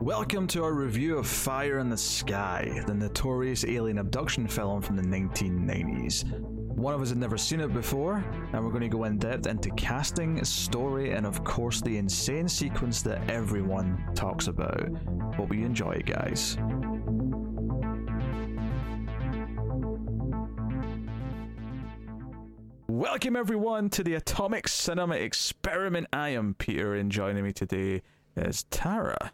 Welcome to our review of Fire in the Sky, the notorious alien abduction film from the 1990s. One of us had never seen it before, and we're going to go in depth into casting, story, and of course the insane sequence that everyone talks about. Hope you enjoy it, guys. Welcome everyone to the Atomic Cinema Experiment. I am Peter, and joining me today is Tara.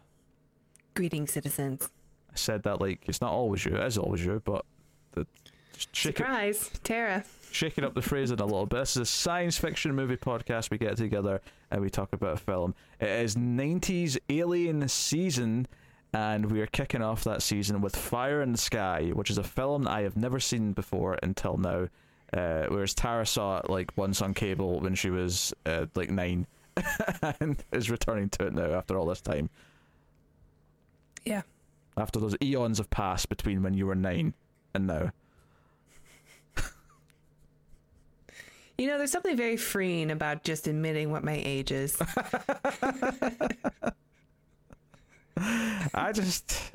Greetings, citizens. I said that like it's not always you, it is always you, but the, just shake it, Surprise, Tara. shaking up the phrasing a little bit. This is a science fiction movie podcast. We get together and we talk about a film. It is 90s Alien season, and we are kicking off that season with Fire in the Sky, which is a film I have never seen before until now. Uh, whereas Tara saw it like once on cable when she was uh, like nine, and is returning to it now after all this time. Yeah. After those eons have passed between when you were nine and now. You know, there's something very freeing about just admitting what my age is. I just.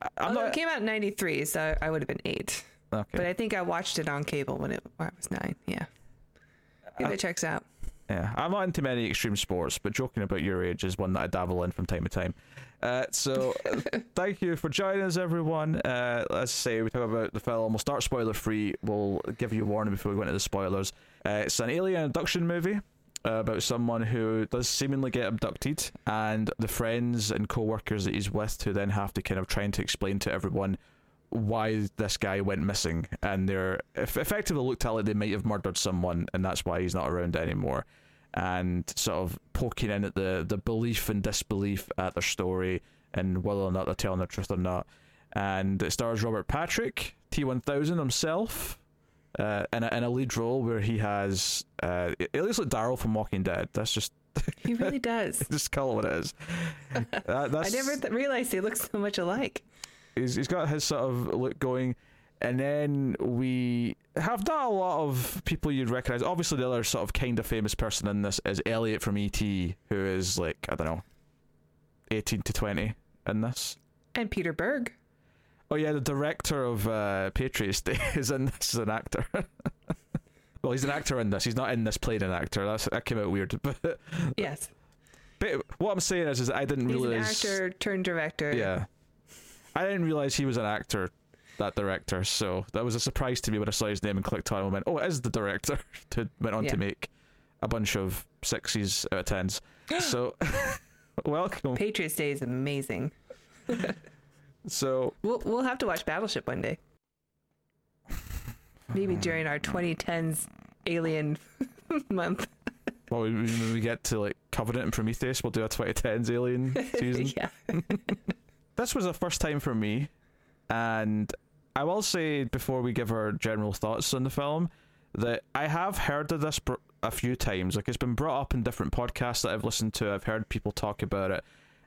I'm Although not. it came out in 93, so I would have been eight. Okay. But I think I watched it on cable when, it, when I was nine. Yeah. Yeah, uh, that checks out. Yeah, I'm not into many extreme sports, but joking about your age is one that I dabble in from time to time. Uh, so, thank you for joining us, everyone. Uh, let's say we talk about the film. We'll start spoiler free. We'll give you a warning before we go into the spoilers. Uh, it's an alien abduction movie uh, about someone who does seemingly get abducted, and the friends and co workers that he's with who then have to kind of trying to explain to everyone why this guy went missing, and they're eff- effectively looked at like they might have murdered someone, and that's why he's not around anymore. And sort of poking in at the the belief and disbelief at their story, and whether or not they're telling the truth or not. And it stars Robert Patrick, T1000 himself, uh, in, a, in a lead role where he has. Uh, it it looks like Daryl from Walking Dead. That's just He really does. just call it what it is. That- I never th- realized they look so much alike. he's, he's got his sort of look going and then we have not a lot of people you'd recognize obviously the other sort of kind of famous person in this is elliot from et who is like i don't know 18 to 20 in this And Peter Berg. oh yeah the director of uh patriots day is in this as an actor well he's an actor in this he's not in this playing an actor That's, that came out weird but, Yes. but what i'm saying is, is i didn't He's an realize actor turned director. Yeah. I didn't realize he was an actor, that director, so that was a surprise to me when I saw his name and clicked on it and went, oh, it is the director who went on Yeah. to make a bunch of sixes out of tens. So, welcome. Patriots Day is amazing. So, We'll, we'll have to watch Battleship one day. Maybe during our 2010s Alien month. well, we- when we get to like Covenant and Prometheus, we'll do a 2010s Alien season. yeah. this was a first time for me, and I will say before we give our general thoughts on the film that I have heard of this a few times. Like it's been brought up in different podcasts that I've listened to. I've heard people talk about it,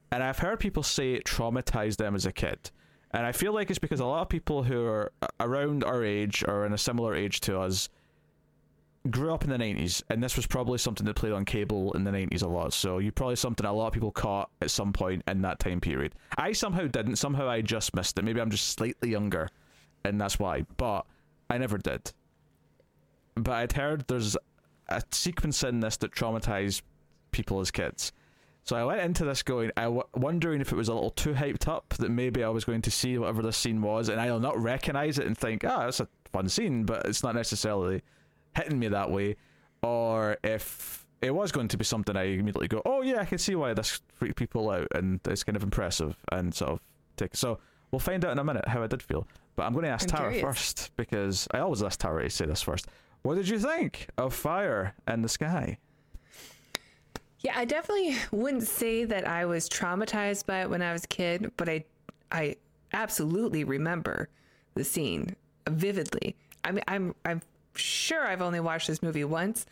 and I've heard people say it traumatized them as a kid. And I feel like it's because a lot of people who are around our age or in a similar age to us grew up in the 90s and this was probably something that played on cable in the 90s a lot. So you probably something a lot of people caught at some point in that time period. I somehow didn't. Somehow i just missed it. Maybe i'm just slightly younger and that's why but i never did but i'd heard there's a sequence in this that traumatized people as kids so i went into this going i w- wondering if it was a little too hyped up that maybe i was going to see whatever this scene was and i'll not recognize it and think ah that's a fun scene but it's not necessarily hitting me that way, or if it was going to be something I immediately go, oh yeah, I can see why this freaked people out, and it's kind of impressive and sort of take. So we'll find out in a minute how I did feel. But I'm going to ask I'm Tara curious. first because I always ask Tara to say this first. What did you think of Fire in the Sky? Yeah, I definitely wouldn't say that I was traumatized by it when I was a kid, but I I absolutely remember the scene vividly. I mean, I'm I'm sure I've only watched this movie once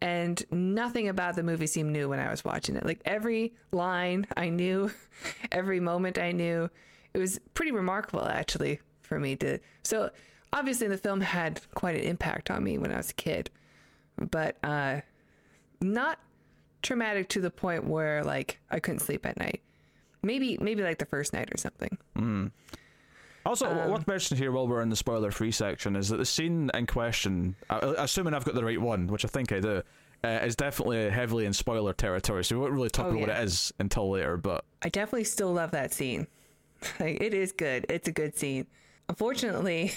and nothing about the movie seemed new when I was watching it. Like every line I knew, every moment I knew. It was pretty remarkable actually for me to So obviously the film had quite an impact on me when I was a kid. But uh not traumatic to the point where like I couldn't sleep at night. maybe maybe like the first night or something. Mm. Also, Um, worth mentioning here while we're in the spoiler free section is that the scene in question, assuming I've got the right one, which I think I do, uh, is definitely heavily in spoiler territory. So we won't really talk Oh, about what yeah. it is until later. But I definitely still love that scene. Like it is good. It's a good scene. Unfortunately,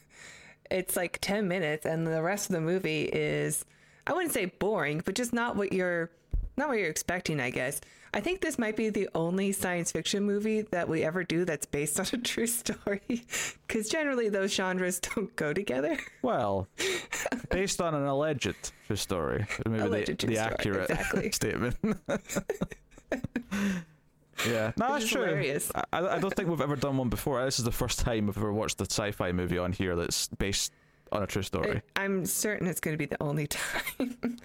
it's like 10 minutes and the rest of the movie is I wouldn't say boring, but just not what you're not what you're expecting, I guess. I think this might be the only science fiction movie that we ever do that's based on a true story cuz generally those genres don't go together. well, based on an alleged true story, maybe Alleged the, the story, accurate exactly. statement. Yeah, no, that's true. hilarious. I, I don't think we've ever done one before. This is the first time I've ever watched a sci-fi movie on here that's based on a true story. I'm certain it's going to be the only time.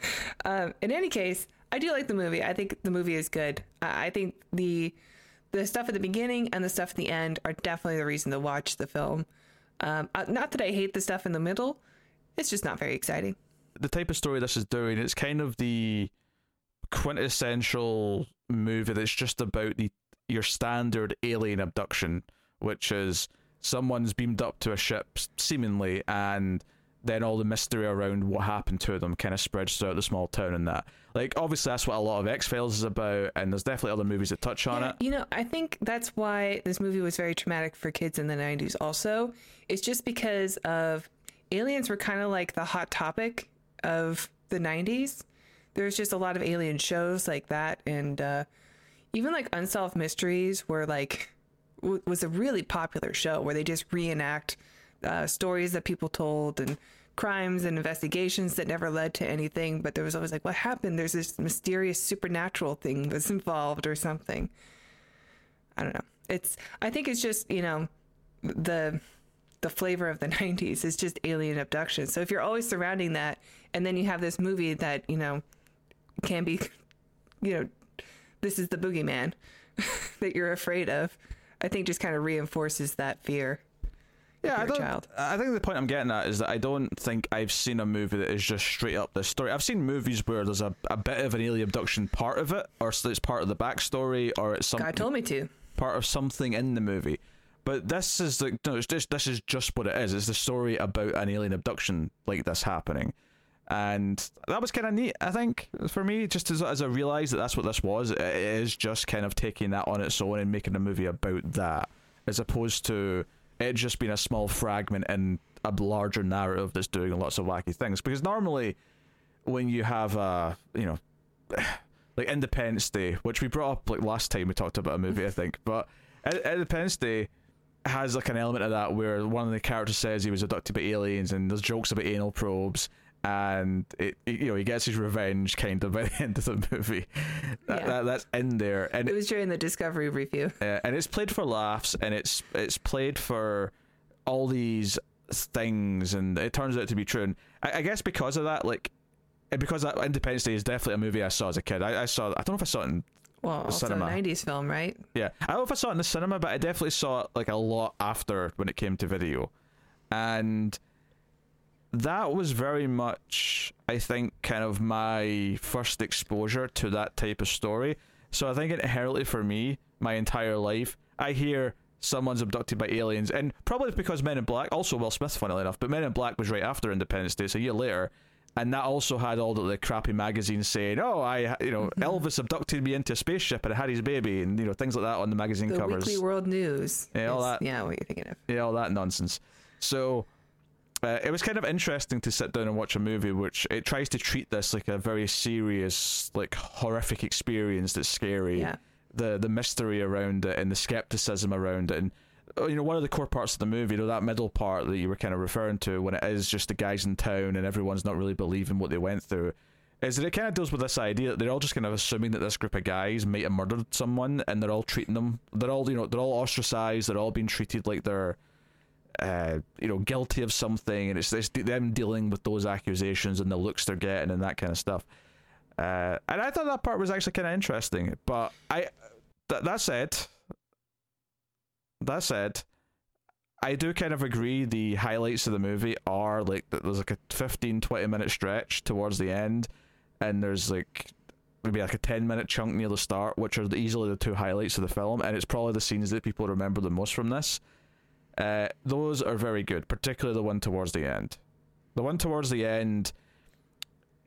um, in any case, I do like the movie. I think the movie is good. I I think the the stuff at the beginning and the stuff at the end are definitely the reason to watch the film. Um, uh, not that I hate the stuff in the middle; it's just not very exciting. the type of story this is doing, it's kind of the quintessential movie that's just about the your standard alien abduction, which is someone's beamed up to a ship seemingly, and then all the mystery around what happened to them kind of spreads throughout the small town and that. Like obviously that's what a lot of X Files is about, and there's definitely other movies that touch on Yeah, it. You know, I think that's why this movie was very traumatic for kids in the 90s also. It's just because of aliens were kind of like the hot topic of the 90s. There's just a lot of alien shows like that and uh even like Unsolved Mysteries were like w- was a really popular show where they just reenact uh, stories that people told and crimes and investigations that never led to anything but there was always like what happened there's this mysterious supernatural thing that's involved or something I don't know. It's I think it's just, you know, the the flavor of the 90s is just alien abduction. So if you're always surrounding that and then you have this movie that, you know, can be you know, this is the boogeyman that you're afraid of, I think just kind of reinforces that fear. Yeah, I don't. child. I think the point I'm getting at is that I don't think I've seen a movie that is just straight up this story. I've seen movies where there's a, a bit of an alien abduction part of it, or it's part of the backstory, or it's God something told me to. part of something in the movie. But this is like no, it's just this is just what it is. It's the story about an alien abduction like this happening, and that was kind of neat. I think for me, just as as I realized that that's what this was, it is just kind of taking that on its own and making a movie about that, as opposed to it just being a small fragment in a larger narrative that's doing lots of wacky things. Because normally, when you have a you know like Independence Day, which we brought up like last time we talked about a movie, I think. But Independence Day has like an element of that where one of the characters says he was abducted by aliens, and there's jokes about anal probes, and it, it- you know he gets his revenge kind of by the end of the movie. That, Yeah. that, that's in there, and It was during the Discovery review. uh, and it's played for laughs and it's it's played for all these things and it turns out to be true and I, I guess because of that like because that Independence Day is definitely a movie I saw as a kid I, I saw I don't know if I saw it in Well, also cinema. a 90s film, right? yeah I don't know if I saw it in the cinema but I definitely saw it like a lot after when it came to video and that was very much I think kind of my first exposure to that type of story so I think inherently for me my entire life I hear someone's abducted by aliens and probably because Men in Black also Will Smith funnily enough but Men in Black was right after Independence Day so a year later and that also had all the, the crappy magazines saying oh I you know mm-hmm. Elvis abducted me into a spaceship and I had his baby and you know things like that on the magazine The covers Weekly World News. Yeah, all is- that. Yeah, what you're thinking of. yeah, all that nonsense. So uh, it was kind of interesting to sit down and watch a movie which it tries to treat this like a very serious, like horrific experience that's scary. Yeah. The the mystery around it and the skepticism around it and uh, you know one of the core parts of the movie, you know that middle part that you were kind of referring to when it is just the guys in town and everyone's not really believing what they went through. Is that it kind of deals with this idea that they're all just kind of assuming that this group of guys might have murdered someone and they're all treating them, they're all, you know, they're all ostracized, they're all being treated like they're uh, you know, guilty of something, and it's, them dealing with those accusations and the looks they're getting and that kind of stuff. Uh, and I thought that part was actually kind of interesting. But I, th- that said, that said, I do kind of agree. The highlights of the movie are like there's like a 15, 20 minute stretch towards the end, and there's like maybe like a 10 minute chunk near the start, which are easily the two highlights of the film, and it's probably the scenes that people remember the most from this. Uh, those are very good, particularly the one towards the end. The one towards the end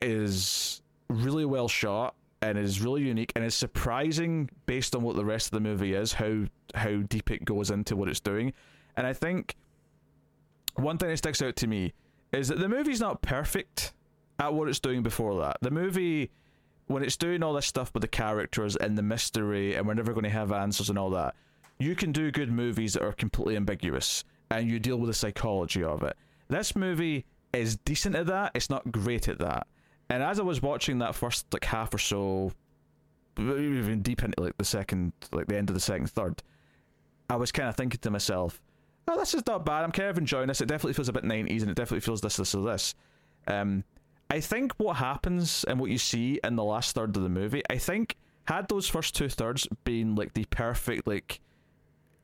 is really well shot and is really unique and is surprising based on what the rest of the movie is, how how deep it goes into what it's doing. And I think one thing that sticks out to me is that the movie's not perfect at what it's doing before that. The movie when it's doing all this stuff with the characters and the mystery and we're never going to have answers and all that, you can do good movies that are completely ambiguous and you deal with the psychology of it. This movie is decent at that, it's not great at that. And as I was watching that first like half or so even deep into like the second like the end of the second third, I was kind of thinking to myself, Oh, this is not bad. I'm kind of enjoying this. It definitely feels a bit nineties and it definitely feels this, this, or this. Um I think what happens and what you see in the last third of the movie, I think had those first two thirds been like the perfect like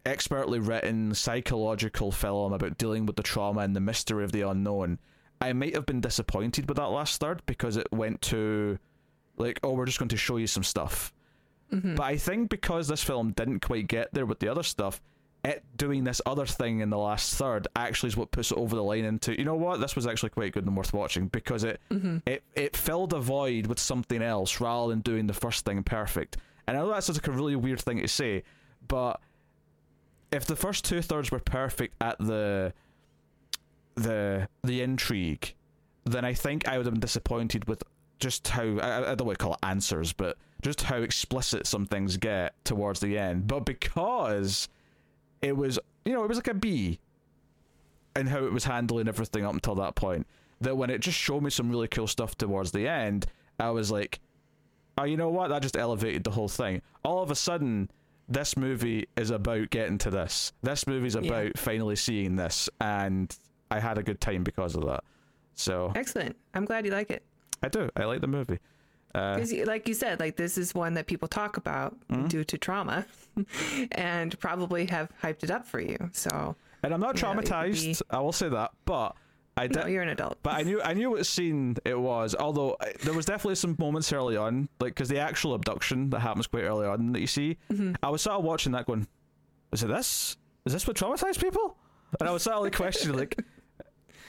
expertly written psychological film about dealing with the trauma and the mystery of the unknown, I might have been disappointed with that last third because it went to like, oh, we're just going to show you some stuff. Mm-hmm. But I think because this film didn't quite get there with the other stuff, it doing this other thing in the last third actually is what puts it over the line into you know what this was actually quite good and worth watching because it Mm-hmm. it it filled a void with something else rather than doing the first thing perfect. And I know that's like a really weird thing to say, but if the first two thirds were perfect at the the the intrigue, then I think I would have been disappointed with just how I, I don't want to call it answers, but just how explicit some things get towards the end. But because it was, you know, it was like a B, and how it was handling everything up until that point. That when it just showed me some really cool stuff towards the end, I was like, oh, you know what? That just elevated the whole thing. All of a sudden, this movie is about getting to this. This movie's about Yeah. finally seeing this, and I had a good time because of that. So Excellent. I'm glad you like it. I do. I like the movie. Uh, like you said, like this is one that people talk about Mm-hmm. due to trauma, and probably have hyped it up for you. So, and I'm not you know, traumatized. be- I will say that, but I no, did. you're an adult. But I knew I knew what scene it was. Although I, there was definitely some moments early on, like because the actual abduction that happens quite early on that you see, Mm-hmm. I was sort of watching that going, "Is it this? Is this what traumatized people?" And I was sort of like questioning, like,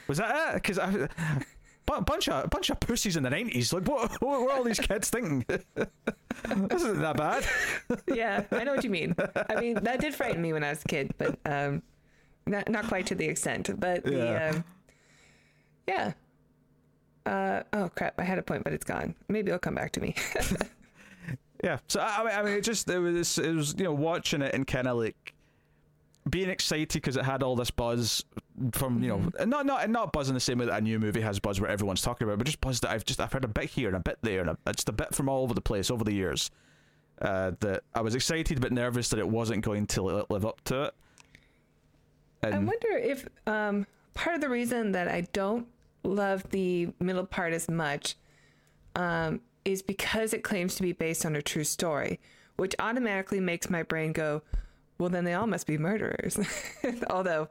"Was that it?" Because I. Bunch of a bunch of pussies in the nineties. Like, what, what were all these kids thinking? this isn't that bad. yeah, I know what you mean. I mean, that did frighten me when I was a kid, but um, not not quite to the extent. But the Yeah. um, yeah. Uh, oh crap! I had a point, but it's gone. Maybe it'll come back to me. Yeah. So I, I mean, I mean, it just it was it was you know watching it and kind of like being excited because it had all this buzz from you know not not not buzz in the same way that a new movie has buzz where everyone's talking about, it, but just buzz that I've just I've heard a bit here and a bit there and a, just a bit from all over the place over the years. Uh, that I was excited but nervous that it wasn't going to live up to it. I wonder if um, part of the reason that I don't love the middle part as much um, is because it claims to be based on a true story, which automatically makes my brain go, well, then they all must be murderers. Although,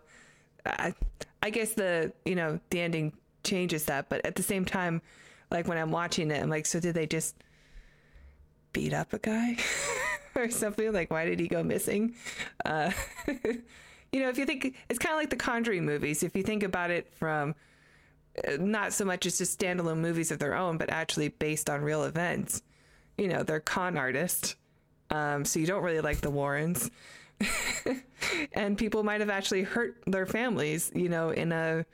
I, I guess the you know the ending changes that, but at the same time, like when I'm watching it, I'm like, so did they just beat up a guy or something? Like, why did he go missing? Uh, you know, if you think it's kind of like the Conjuring movies, if you think about it from not so much as just standalone movies of their own, but actually based on real events. You know, they're con artists, um, so you don't really like the Warrens, and people might have actually hurt their families, you know, in a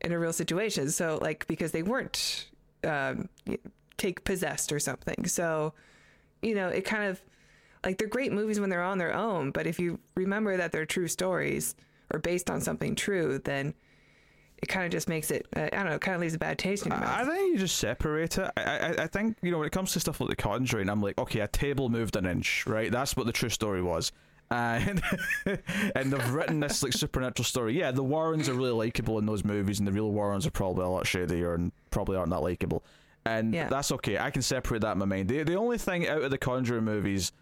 in a real situation. So, like because they weren't um, take possessed or something. So, you know, it kind of like they're great movies when they're on their own, but if you remember that they're true stories or based on something true, then it kind of just makes it uh, I don't know, it kind of leaves a bad taste in your mouth. I think you just separate it. I, I I think you know when it comes to stuff like The Conjuring, I'm like, okay, a table moved an inch, right? That's what the true story was. And and they've written this like supernatural story. Yeah, the Warrens are really likable in those movies, and the real Warrens are probably a lot shadier and probably aren't that likable. And Yeah. that's okay. I can separate that in my mind. The the only thing out of the Conjuring movies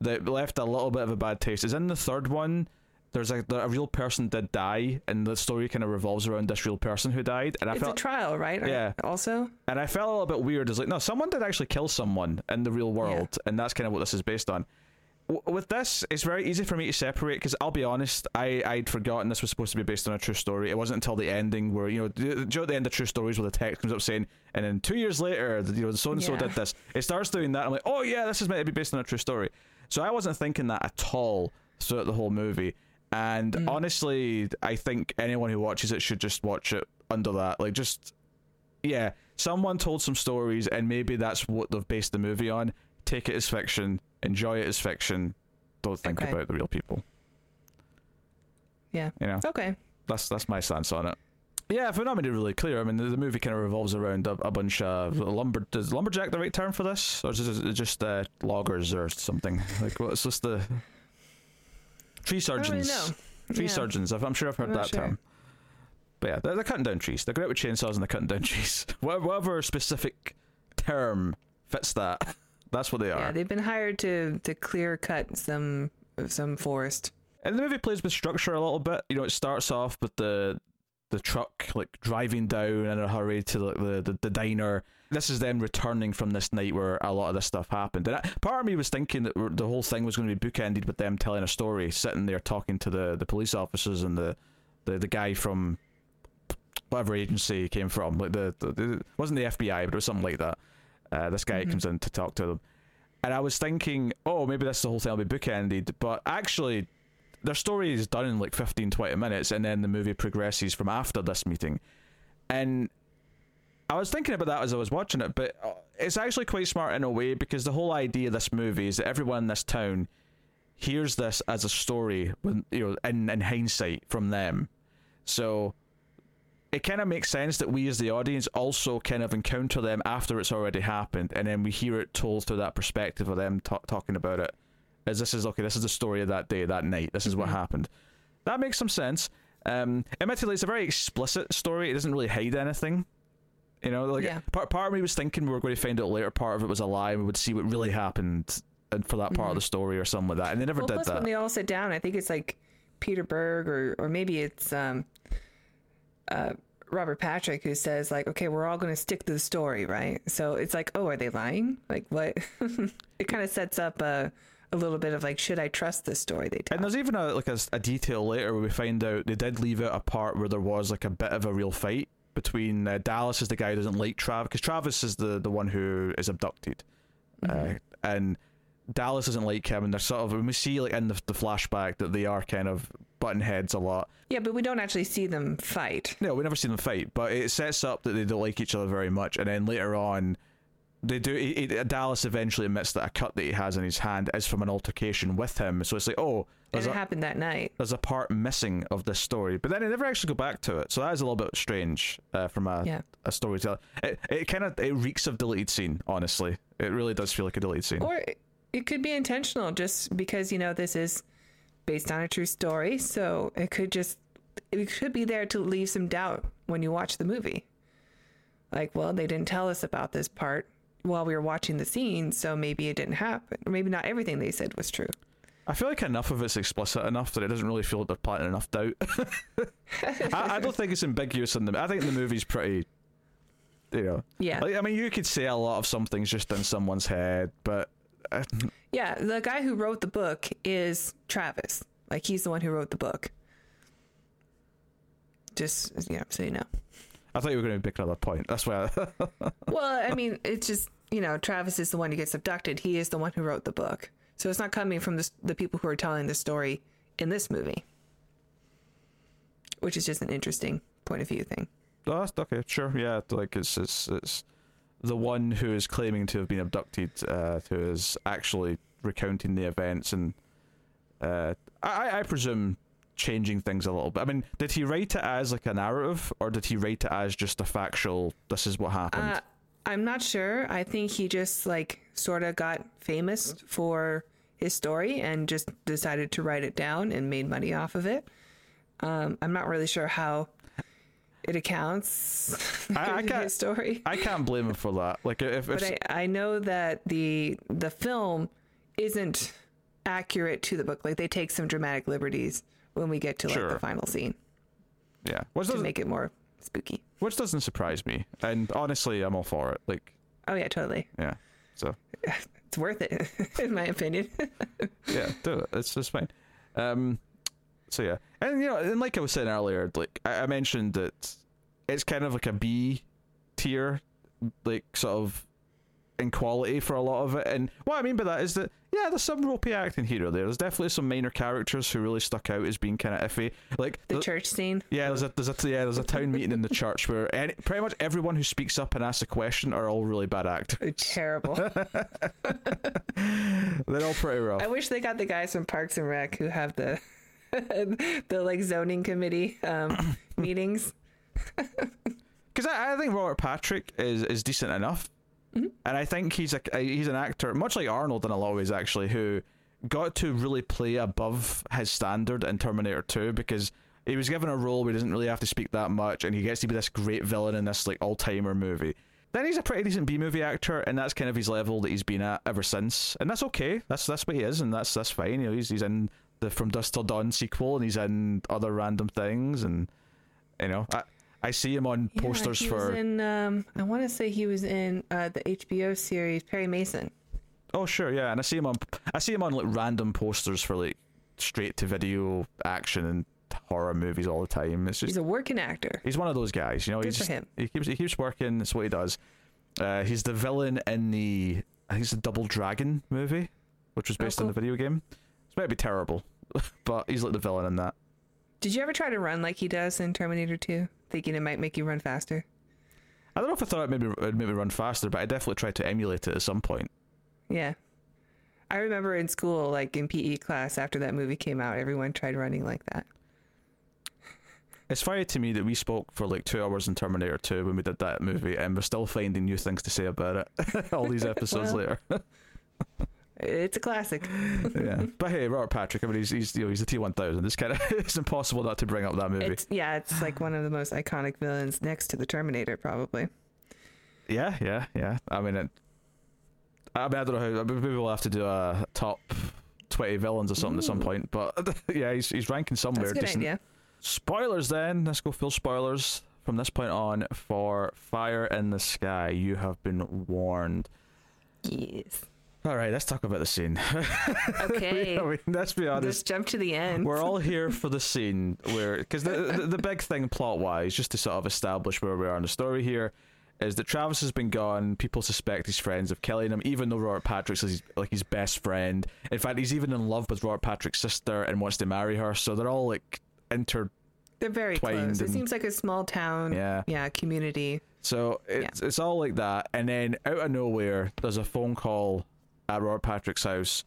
that left a little bit of a bad taste is in the third one. There's a a real person did die, and the story kind of revolves around this real person who died. And I It's a felt trial, right? Yeah. Also, and I felt a little bit weird. It's like no, someone did actually kill someone in the real world, and that's kind of what this is based on. W- with this, it's very easy for me to separate because I'll be honest, I I'd forgotten this was supposed to be based on a true story. It wasn't until the ending where you know, do you know at the end of True Stories where the text comes up saying, and then two years later, you know, so and so did this. It starts doing that. I'm like, oh yeah, this is meant to be based on a true story. So I wasn't thinking that at all throughout the whole movie. And honestly, I think anyone who watches it should just watch it under that. Like, just yeah, someone told some stories, and maybe that's what they've based the movie on. Take it as fiction, enjoy it as fiction. Don't think Okay. about the real people. yeah. You know, Okay. that's that's my stance on it. Yeah, if we're not made it really clear, I mean, the, the movie kind of revolves around a, a bunch of lumber. Is lumberjack the right term for this, or is it just uh, loggers or something? Like, what's just the tree I really surgeons? know. Tree Yeah. surgeons. I'm sure I've heard that sure. term. But yeah, they're, they're cutting down trees. They're great with chainsaws and they're cutting down trees. Whatever, whatever specific term fits that, that's what they are. Yeah, they've been hired to to clear cut some some forest. And the movie plays with structure a little bit. You know, it starts off with the the truck like driving down in a hurry to like, the, the the diner. This is them returning from this night where a lot of this stuff happened. And I, part of me was thinking that the whole thing was going to be bookended with them telling a story, sitting there talking to the, the police officers and the, the, the guy from whatever agency he came from. Like the, the, the it wasn't the FBI, but it was something like that. Uh, this guy comes in to talk to them, and I was thinking, oh, maybe this the whole thing will be bookended. But actually, their story is done in like 15 20 minutes and then the movie progresses from after this meeting and i was thinking about that as i was watching it but uh, it's actually quite smart in a way because the whole idea of this movie is that everyone in this town hears this as a story when you know in, in hindsight from them. So it kind of makes sense that we as the audience also kind of encounter them after it's already happened and then we hear it told through that perspective of them ta- talking about it as this is okay this is the story of that day that night this is what happened. That makes some sense. Um admittedly it's a very explicit story it doesn't really hide anything you know like Yeah. part, part of me was thinking we were going to find out later part of it was a lie and we would see what really happened and for that part of the story or something like that and they never Well, did plus that when they all sit down, I think it's like Peter Berg or or maybe it's um, uh, Robert Patrick who says like, okay, we're all going to stick to the story, right? So it's like, oh, are they lying? Like what? it kind of sets up a a little bit of like, should I trust this story they tell? And there's even a like a, a detail later where we find out they did leave out a part where there was like a bit of a real fight between uh, Dallas is the guy who doesn't like Travis because Travis is the the one who is abducted, uh, and Dallas doesn't like him, and they're sort of when we see like in the, the flashback that they are kind of butting heads a lot. Yeah, but we don't actually see them fight. No, we never see them fight, but it sets up that they don't like each other very much, and then later on. They do. Dallas eventually admits that a cut that he has in his hand is from an altercation with him. So it's like, oh, And it a, happened that night. there's a part missing of this story, but then they never actually go back to it. So that is a little bit strange uh, from a Yeah. a storyteller. It it kind of it reeks of deleted scene. Honestly, it really does feel like a deleted scene. Or it- it could be intentional just because, you know, this is based on a true story. So it could just, it could be there to leave some doubt when you watch the movie. Like, well, they didn't tell us about this part while we were watching the scene, so maybe it didn't happen. Or maybe not everything they said was true. I feel like enough of it's explicit enough that it doesn't really feel like they're planting enough doubt. I, I don't think it's ambiguous in the. I think the movie's pretty. You know, Yeah. like, I mean, you could say a lot of some things just in someone's head, but uh, Yeah. The guy who wrote the book is Travis. Like, he's the one who wrote the book. Just, yeah, so you know. I thought you were going to make another point. That's why. I, Well, I mean, it's just you know, Travis is the one who gets abducted. He is the one who wrote the book, so it's not coming from the the people who are telling the story in this movie, which is just an interesting point of view thing. Oh, that's okay. Sure, yeah. Like it's it's it's the one who is claiming to have been abducted, uh, who is actually recounting the events, and uh, I I presume changing things a little bit. I mean, did he write it as like a narrative, or did he write it as just a factual? This is what happened. Uh, I'm not sure. I think he just like sort of got famous for his story and just decided to write it down and made money off of it. Um, I'm not really sure how it accounts I- I can't- his story. I can't blame him for that. Like if, if but I, I know that the the film isn't accurate to the book. Like they take some dramatic liberties when we get to like Sure. the final scene Yeah, which to make it more spooky. which doesn't surprise me, and honestly, I'm all for it. Like, Oh yeah, totally. yeah, so It's worth it, in my opinion. yeah, do it. It's just fine. Um, so yeah, and you know, and like I was saying earlier, like I, I mentioned that it's kind of like a B tier, like sort of in quality for a lot of it. And what I mean by that is that yeah, there's some ropey acting here or there. There's definitely some minor characters who really stuck out as being kind of iffy. Like the the- church scene. yeah, there's a there's a yeah there's a town meeting in the church where any, pretty much everyone who speaks up and asks a question are all really bad actors. Terrible. They're all pretty rough. I wish they got the guys from Parks and Rec who have the the like zoning committee um, meetings. because I, I think Robert Patrick is is decent enough, Mm-hmm. and I think he's a he's an actor much like Arnold in a lot of ways actually who got to really play above his standard in Terminator Two because he was given a role where he doesn't really have to speak that much, and he gets to be this great villain in this like all timer movie. Then he's a pretty decent B movie actor, and that's kind of his level that he's been at ever since, and that's okay. That's that's what he is, and that's that's fine. You know, he's he's in the From Dusk Till Dawn sequel, and he's in other random things, and you know, I I see him on Yeah, posters he for Was in, um, I want to say he was in uh, the HBO series Perry Mason. Oh sure, yeah, and I see him on I see him on like random posters for like straight to video action and horror movies all the time. It's just He's a working actor. he's one of those guys, you know. Good he's for just, him. He keeps he keeps working. That's what he does. Uh, he's the villain in the I think it's the Double Dragon movie, which was Oh, based on the video game. It's might be terrible, but he's like the villain in that. Did you ever try to run like he does in Terminator 2, thinking it might make you run faster? I don't know if I thought it maybe it'd me run faster, but I definitely tried to emulate it at some point. Yeah. I remember in school, like in PE class, after that movie came out, everyone tried running like that. It's funny to me that we spoke for like two hours in Terminator 2 when we did that movie, and we're still finding new things to say about it all these episodes Well. later. It's a classic. yeah, but hey, Robert Patrick. I mean, he's he's you know he's the T one thousand. It's kind of it's impossible not to bring up that movie. It's yeah, it's like one of the most iconic villains next to the Terminator, probably. yeah, yeah, yeah. I mean, it, I mean, I don't know how. Maybe we'll have to do a top twenty villains or something at some point. But yeah, he's he's ranking somewhere. That's a good decent. idea. Spoilers then. Let's go full spoilers from this point on for Fire in the Sky. You have been warned. Yes. All right, let's talk about the scene. Okay. I mean, let's be honest. Let's jump to the end. We're all here for the scene where, because the, the the big thing plot wise, just to sort of establish where we are in the story here, is that Travis has been gone. People suspect his friends of killing him, even though Robert Patrick's his, like his best friend. In fact, he's even in love with Robert Patrick's sister and wants to marry her. So they're all like inter. They're very twined close. It seems like a small town. Yeah. Yeah, community. So it's it's all like that, and then out of nowhere, there's a phone call at Robert Patrick's house,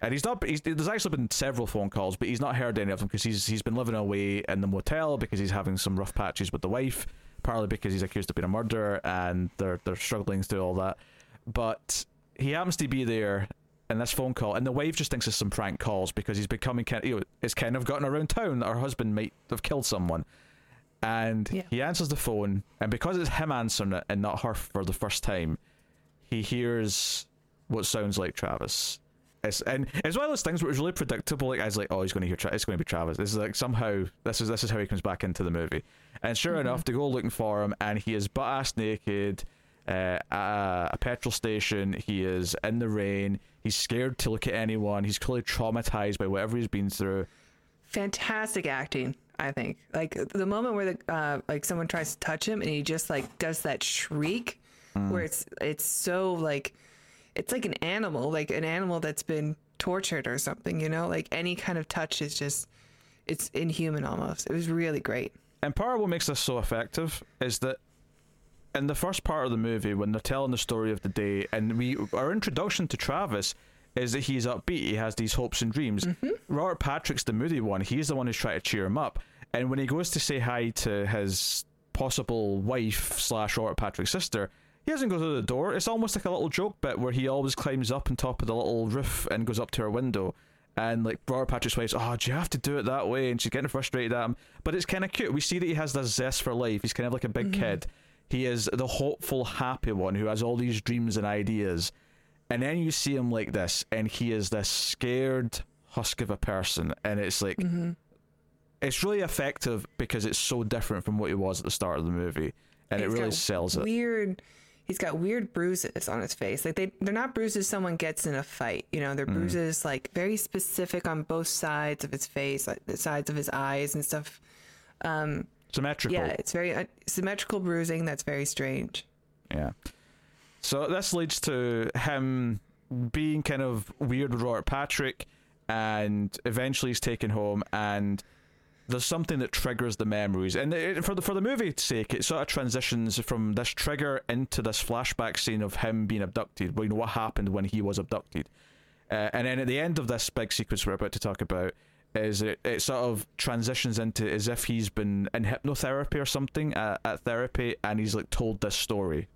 and he's not. He's, there's actually been several phone calls, but he's not heard any of them because he's he's been living away in the motel because he's having some rough patches with the wife, partly because he's accused of being a murderer, and they're they're struggling through all that. But he happens to be there in this phone call, and the wife just thinks it's some prank calls because he's becoming kind. You know, it's kind of gotten around town that her husband might have killed someone and Yeah. he answers the phone and because it's him answering it and not her for the first time he hears what sounds like travis. It's, and it's one of those things where it's really predictable like i was like oh he's going to hear Tra- it's going to be travis. This is like somehow this is this is how he comes back into the movie. And sure enough they go looking for him and he is butt ass naked uh, at a petrol station. He is in the rain. He's scared to look at anyone. He's clearly traumatized by whatever he's been through. Fantastic acting, I think. Like the moment where the uh, like someone tries to touch him and he just like does that shriek, where it's it's so like it's like an animal, like an animal that's been tortured or something. You know, like any kind of touch is just it's inhuman almost. It was really great. And part of what makes this so effective is that in the first part of the movie, when they're telling the story of the day, and we our introduction to Travis is that he's upbeat, he has these hopes and dreams. Mm-hmm. Robert Patrick's the moody one; he's the one who's trying to cheer him up. And when he goes to say hi to his possible wife slash Robert Patrick's sister, he doesn't go through the door. It's almost like a little joke bit where he always climbs up on top of the little roof and goes up to her window. And like Robert Patrick's wife's, oh, do you have to do it that way? And she's getting frustrated at him. But it's kind of cute. We see that he has this zest for life. He's kind of like a big mm-hmm. kid. He is the hopeful, happy one who has all these dreams and ideas. And then you see him like this, and he is this scared husk of a person. And it's like, mm-hmm. it's really effective because it's so different from what he was at the start of the movie, and it really sells it. Weird. He's got weird bruises on his face. Like they, they're not bruises someone gets in a fight. You know, they're Mm. bruises like very specific on both sides of his face, like the sides of his eyes and stuff. Symmetrical. Yeah, it's very uh, symmetrical bruising. That's very strange. Yeah. So this leads to him being kind of weird with Robert Patrick, and eventually he's taken home, and there's something that triggers the memories. And it, for the for the movie's sake, it sort of transitions from this trigger into this flashback scene of him being abducted. You know what happened when he was abducted, uh, and then at the end of this big sequence we're about to talk about. Is it, it sort of transitions into as if he's been in hypnotherapy or something at, at therapy and he's like told this story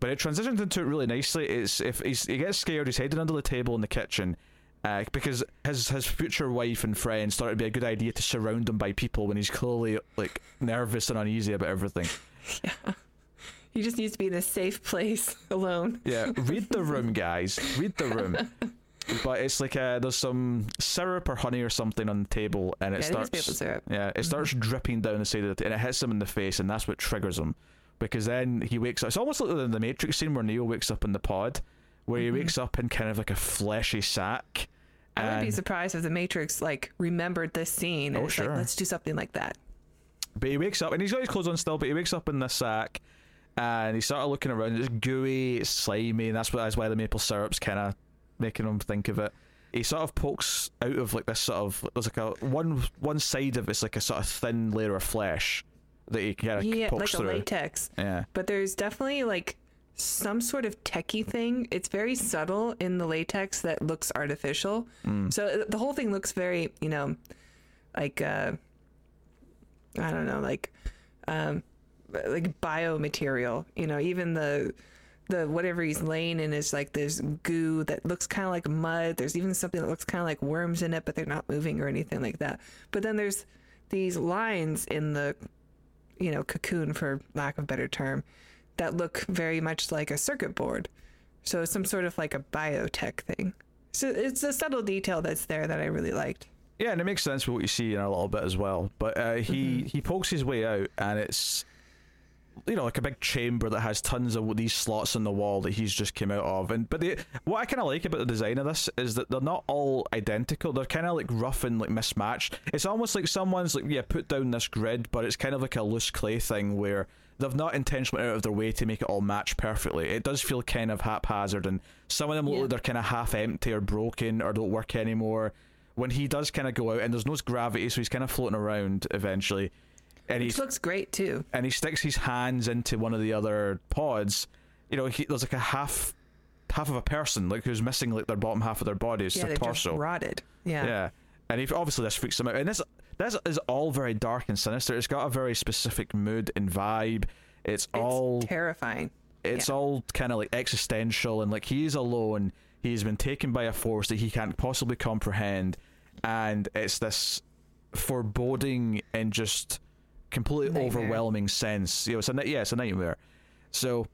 but it transitions into it really nicely. It's if he gets scared, he's hiding under the table in the kitchen, uh, because his his future wife and friends thought it'd be a good idea to surround him by people when he's clearly like nervous and uneasy about everything. Yeah. He just needs to be in a safe place alone. Yeah, read the room, guys. Read the room. But it's like uh, there's some syrup or honey or something on the table, and it Yeah, starts. Yeah, it starts dripping down the side of the, t- and it hits him in the face, and that's what triggers him. Because then he wakes up. It's almost like the, the Matrix scene where Neo wakes up in the pod, where he wakes up in kind of like a fleshy sack. I wouldn't be surprised if the Matrix like remembered this scene. And Oh, sure. Like, Let's do something like that. But he wakes up, and he's got his clothes on still, but he wakes up in this sack, and he started looking around. It's gooey, it's slimy, and that's what that's why the maple syrup's kind of making him think of it. He sort of pokes out of like this sort of there's like a one one side of it's like a sort of thin layer of flesh that he kind of Yeah, pokes like a through. latex. Yeah, But there's definitely like some sort of techie thing. It's very subtle in the latex that looks artificial. Mm. So uh, the whole thing looks very, you know, like uh I don't know, like um like biomaterial. You know, even the the whatever he's laying in is like this goo that looks kind of like mud. There's even something that looks kind of like worms in it, but they're not moving or anything like that. But then there's these lines in the you know, cocoon for lack of a better term, that look very much like a circuit board. So it's some sort of like a biotech thing. So it's a subtle detail that's there that I really liked. yeah, and it makes sense with what you see in a little bit as well. But uh, he he pokes his way out, and it's you know like a big chamber that has tons of these slots in the wall that he's just came out of. And but the, what I kind of like about the design of this is that they're not all identical. They're kind of like rough and like mismatched. It's almost like someone's like yeah put down this grid, but it's kind of like a loose clay thing where. They've not intentionally out of their way to make it all match perfectly. It does feel kind of haphazard, and some of them look Yeah. like they're kind of half empty or broken or don't work anymore when he does kind of go out and there's no gravity, so he's kind of floating around eventually, and he looks great too. and he sticks his hands into one of the other pods. You know, he, there's like a half half of a person like who's missing like their bottom half of their body, it's yeah, their torso. rotted. Yeah. Yeah, and he, obviously this freaks him out, and this this is all very dark and sinister. It's got a very specific mood and vibe. It's, It's all terrifying. it's yeah. all kind of like existential and like he's alone he's been taken by a force that he can't possibly comprehend and it's this foreboding and just completely Nightmare. overwhelming sense you know it's a yeah it's a nightmare so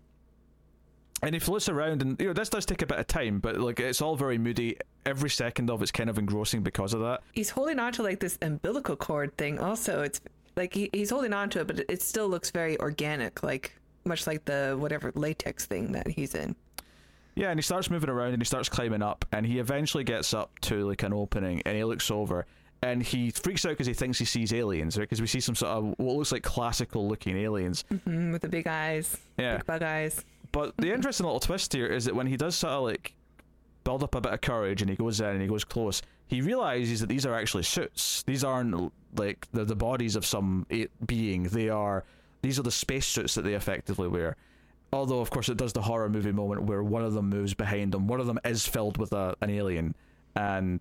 and he floats around and you know this does take a bit of time but like it's all very moody every second of it's kind of engrossing because of that He's holding on to like this umbilical cord thing. Also, it's like he, he's holding on to it, but it, still looks very organic, like much like the whatever latex thing that he's in. Yeah, and he starts moving around and he starts climbing up, and he eventually gets up to like an opening, and he looks over, and he freaks out because he thinks he sees aliens, right? Because we see some sort of what looks like classical looking aliens. Mm, with the big eyes, Yeah. big bug eyes. But the interesting little twist here is that when he does sort of like build up a bit of courage and he goes in and he goes close, he realizes that these are actually suits. These aren't like the the bodies of some being. They are these are the space suits that they effectively wear. Although, of course, it does the horror movie moment where one of them moves behind them. One of them is filled with a, an alien, and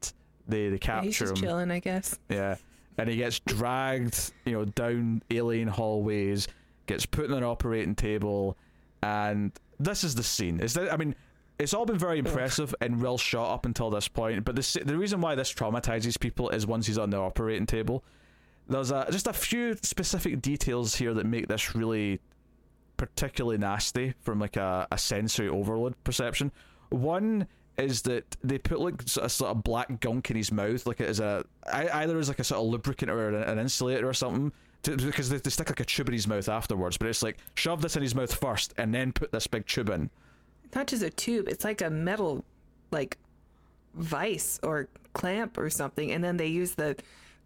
they they capture Yeah, he's just him. chilling, I guess. Yeah. And he gets dragged, you know, down alien hallways, gets put on an operating table, and this is the scene. Is that I mean, it's all been very impressive and well shot up until this point, but the the reason why this traumatizes people is once he's on the operating table. There's a, just a few specific details here that make this really particularly nasty from like a, a sensory overload perception. One is that they put like a sort of black gunk in his mouth, like it is a either as like a sort of lubricant or an, an insulator or something, to, because they, they stick like a tube in his mouth afterwards. But it's like shove this in his mouth first, and then put this big tube in. Not just a tube; it's like a metal, like vice or clamp or something, and then they use the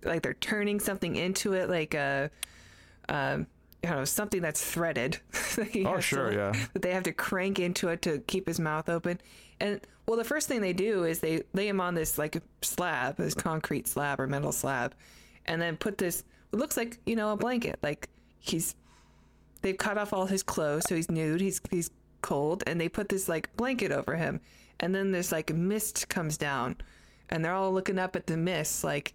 like they're turning something into it, like a. Um, you know something that's threaded. oh sure, to, yeah. That they have to crank into it to keep his mouth open. And well, the first thing they do is they lay him on this like slab, this concrete slab or metal slab, and then put this. It looks like you know a blanket. Like he's they've cut off all his clothes, so he's nude. He's he's cold, and they put this like blanket over him. And then this like mist comes down, and they're all looking up at the mist, like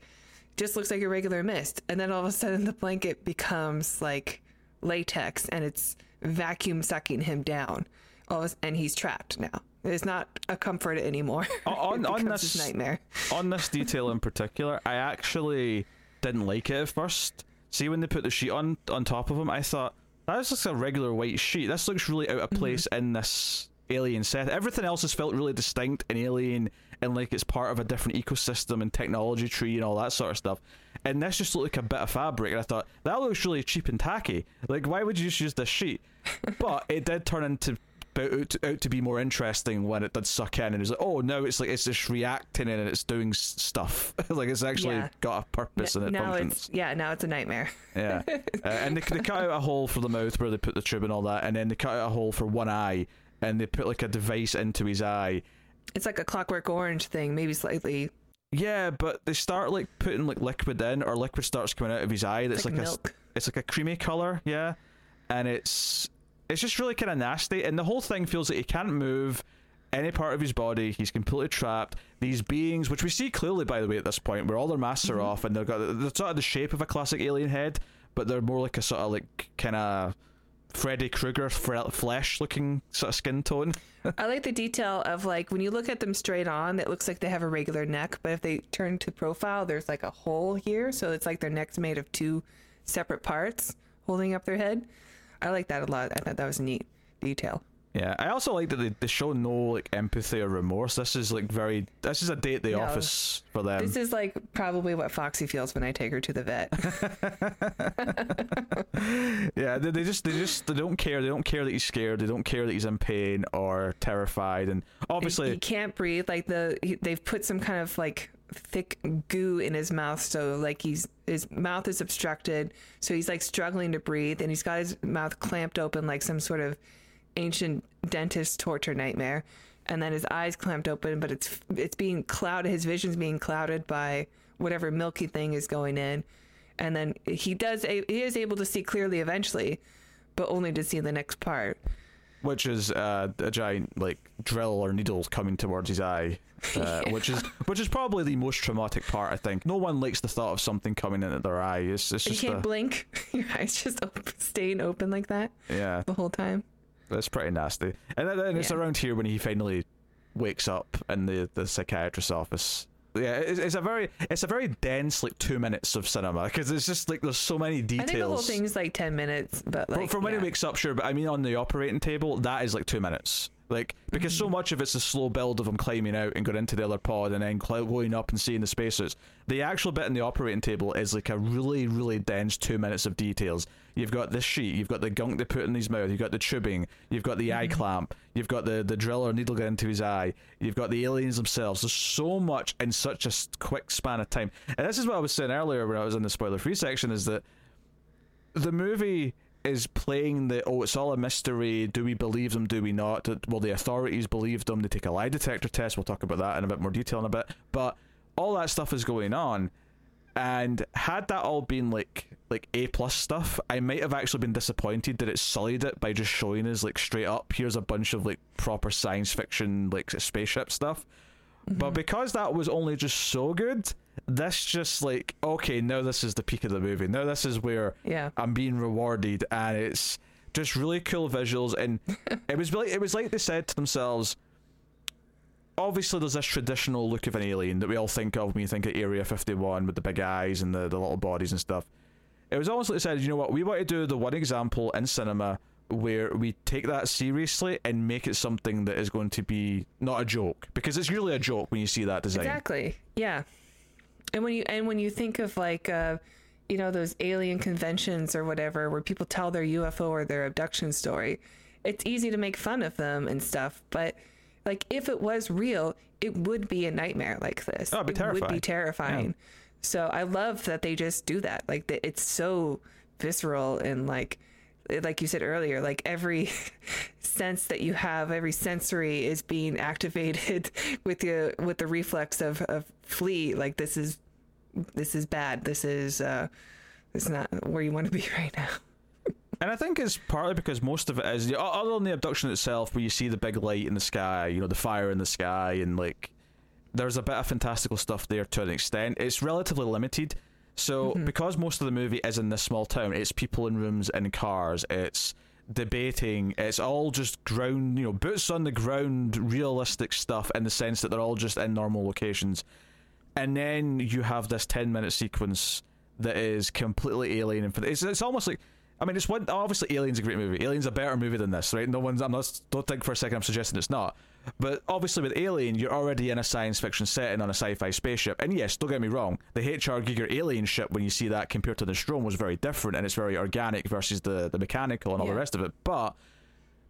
just looks like a regular mist. And then all of a sudden, the blanket becomes like latex and it's vacuum sucking him down. all and he's trapped now. It's not a comfort anymore. On, on this nightmare. On this detail in particular, I actually didn't like it at first. See, when they put the sheet on on top of him, I thought that's just a regular white sheet. This looks really out of place mm-hmm. in this alien set. Everything else has felt really distinct and alien and like it's part of a different ecosystem and technology tree and all that sort of stuff. And this just looked like a bit of fabric, and I thought that looks really cheap and tacky. Like, why would you just use this sheet? but it did turn into out, out to be more interesting when it did suck in, and it's like, oh no, it's like it's just reacting and it's doing stuff. like it's actually yeah. got a purpose N- and it now functions. It's, yeah, now it's a nightmare. yeah, uh, and they, they cut out a hole for the mouth where they put the tube and all that, and then they cut out a hole for one eye, and they put like a device into his eye it's like a Clockwork Orange thing, maybe slightly. Yeah, but they start like putting like liquid in, or liquid starts coming out of his eye. That's like, like, milk. a it's like a creamy color, yeah, and it's it's just really kind of nasty, and the whole thing feels like he can't move any part of his body. He's completely trapped. These beings, which we see clearly, by the way, at this point, where all their masks mm-hmm. are off, and they've got they're sort of the shape of a classic alien head, but they're more like a sort of like kind of Freddy Krueger flesh looking sort of skin tone. I like the detail of like when you look at them straight on, it looks like they have a regular neck, but if they turn to profile, there's like a hole here, so it's like their neck's made of two separate parts holding up their head. I like that a lot. I thought that was a neat detail. Yeah, I also like that they, they show no like empathy or remorse. This is like very. This is a day at the no, office for them. This is like probably what Foxy feels when I take her to the vet. yeah, they, they just they just they don't care. They don't care that he's scared. They don't care that he's in pain or terrified. And obviously, he can't breathe. Like the he, they've put some kind of like thick goo in his mouth so like he's his mouth is obstructed so he's like struggling to breathe and he's got his mouth clamped open like some sort of ancient dentist torture nightmare and then his eyes clamped open but it's it's being clouded his vision's being clouded by whatever milky thing is going in and then he does he is able to see clearly eventually but only to see the next part which is uh, a giant like drill or needle coming towards his eye uh, yeah. which is which is probably the most traumatic part i think no one likes the thought of something coming into their eye it's, it's just you can't a... blink your eyes just open, staying open like that yeah the whole time that's pretty nasty. And then, then it's around here when he finally wakes up in the, the psychiatrist's office. Yeah, it's, it's a very it's a very dense like two minutes of cinema because it's just like there's so many details. I think the whole thing's like ten minutes, but like from, when yeah. he wakes up, sure. But I mean, on the operating table, that is like two minutes. Like because so mm-hmm. much of it's a slow build of him climbing out and going into the other pod and then going up and seeing the spaces. The actual bit in the operating table is like a really really dense two minutes of details. You've got this sheet, you've got the gunk they put in his mouth, you've got the tubing, you've got the eye mm-hmm. clamp, you've got the the drill or needle get into his eye, you've got the aliens themselves. There's so much in such a quick span of time. And this is what I was saying earlier when I was in the spoiler free section is that the movie is playing the oh it's all a mystery do we believe them do we not well the authorities believe them they take a lie detector test we'll talk about that in a bit more detail in a bit but all that stuff is going on and had that all been like like a plus stuff. I might have actually been disappointed that it sullied it by just showing us like straight up here's a bunch of like proper science fiction like spaceship stuff. Mm-hmm. but because that was only just so good this just like okay now this is the peak of the movie. Now this is where yeah. I'm being rewarded and it's just really cool visuals and it was like it was like they said to themselves obviously there's this traditional look of an alien that we all think of when you think of area 51 with the big eyes and the, the little bodies and stuff it was almost like they said you know what we want to do the one example in cinema where we take that seriously and make it something that is going to be not a joke because it's usually a joke when you see that design. Exactly. Yeah. And when you and when you think of like uh you know those alien conventions or whatever where people tell their UFO or their abduction story, it's easy to make fun of them and stuff, but like if it was real, it would be a nightmare like this. Oh, it'd be it would terrifying. be terrifying. Yeah. So I love that they just do that. Like it's so visceral and like like you said earlier, like every sense that you have, every sensory is being activated with the with the reflex of, of flee. Like this is this is bad. This is uh this is not where you want to be right now. And I think it's partly because most of it is, other than the abduction itself, where you see the big light in the sky, you know, the fire in the sky, and like, there's a bit of fantastical stuff there to an extent. It's relatively limited. So, mm-hmm. because most of the movie is in this small town, it's people in rooms in cars, it's debating, it's all just ground, you know, boots on the ground, realistic stuff in the sense that they're all just in normal locations. And then you have this 10 minute sequence that is completely alien. And it's, it's almost like I mean, it's one. Obviously, Alien's a great movie. Alien's a better movie than this, right? No one's. I'm not. Don't think for a second I'm suggesting it's not. But obviously, with Alien, you're already in a science fiction setting on a sci-fi spaceship. And yes, don't get me wrong, the HR Giger alien ship, when you see that compared to the Strom, was very different, and it's very organic versus the the mechanical and all the rest of it. But